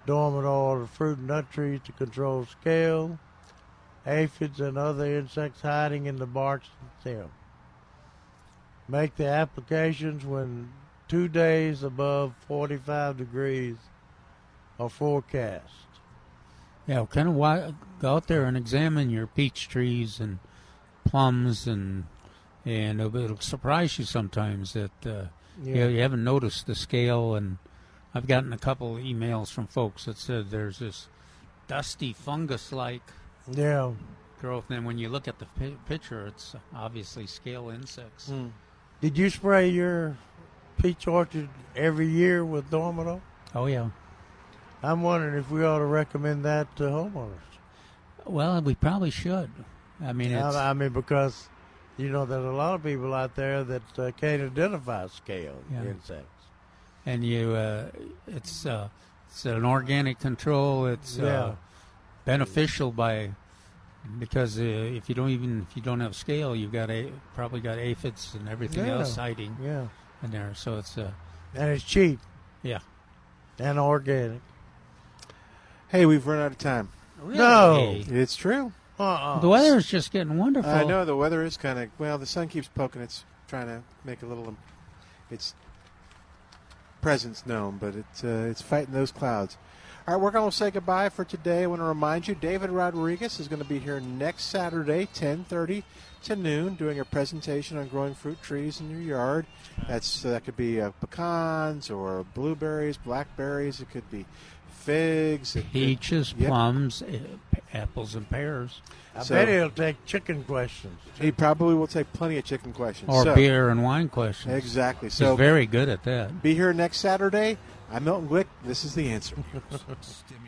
dormant oil of fruit and nut trees to control scale, aphids, and other insects hiding in the bark stem. Make the applications when two days above 45 degrees are forecast.
Yeah, kind of why, go out there and examine your peach trees and plums and and it'll, it'll surprise you sometimes that uh,
Yeah.
you, you haven't noticed the scale. And I've gotten a couple of emails from folks that said there's this dusty fungus-like
Yeah.
growth. And when you look at the pi- picture, it's obviously scale insects.
Hmm. Did you spray your peach orchard every year with dormant
Oh yeah.
I'm wondering if we ought to recommend that to homeowners.
Well, we probably should. I mean, it's,
I, I mean, because you know there's a lot of people out there that uh, can't identify scale
Yeah.
insects.
And you, uh, it's uh, it's an organic control. It's
Yeah.
uh, beneficial by because uh, if you don't even if you don't have scale, you've got a probably got aphids and everything
Yeah.
else hiding.
Yeah.
in there. So it's uh,
And it's cheap.
Yeah.
And organic.
Hey, we've run out of time.
No.
It's true.
Uh-uh.
the weather is just getting wonderful.
I know the weather is kind of well. The sun keeps poking. It's trying to make a little. Its presence known, but it's uh, it's fighting those clouds. All right, we're going to say goodbye for today. I want to remind you, David Rodriguez is going to be here next Saturday, 10:30 to noon, doing a presentation on growing fruit trees in your yard. That's that could be uh, pecans or blueberries, blackberries. It could be figs, it could-
peaches,
Yep.
plums, uh, apples, and pears.
I
So-
bet he'll take chicken questions.
He probably will take plenty of chicken questions.
Or
So-
beer and wine questions.
Exactly.
He's
So
very good at that.
Be here next Saturday. I'm Milton Glick. This is the answer. <laughs>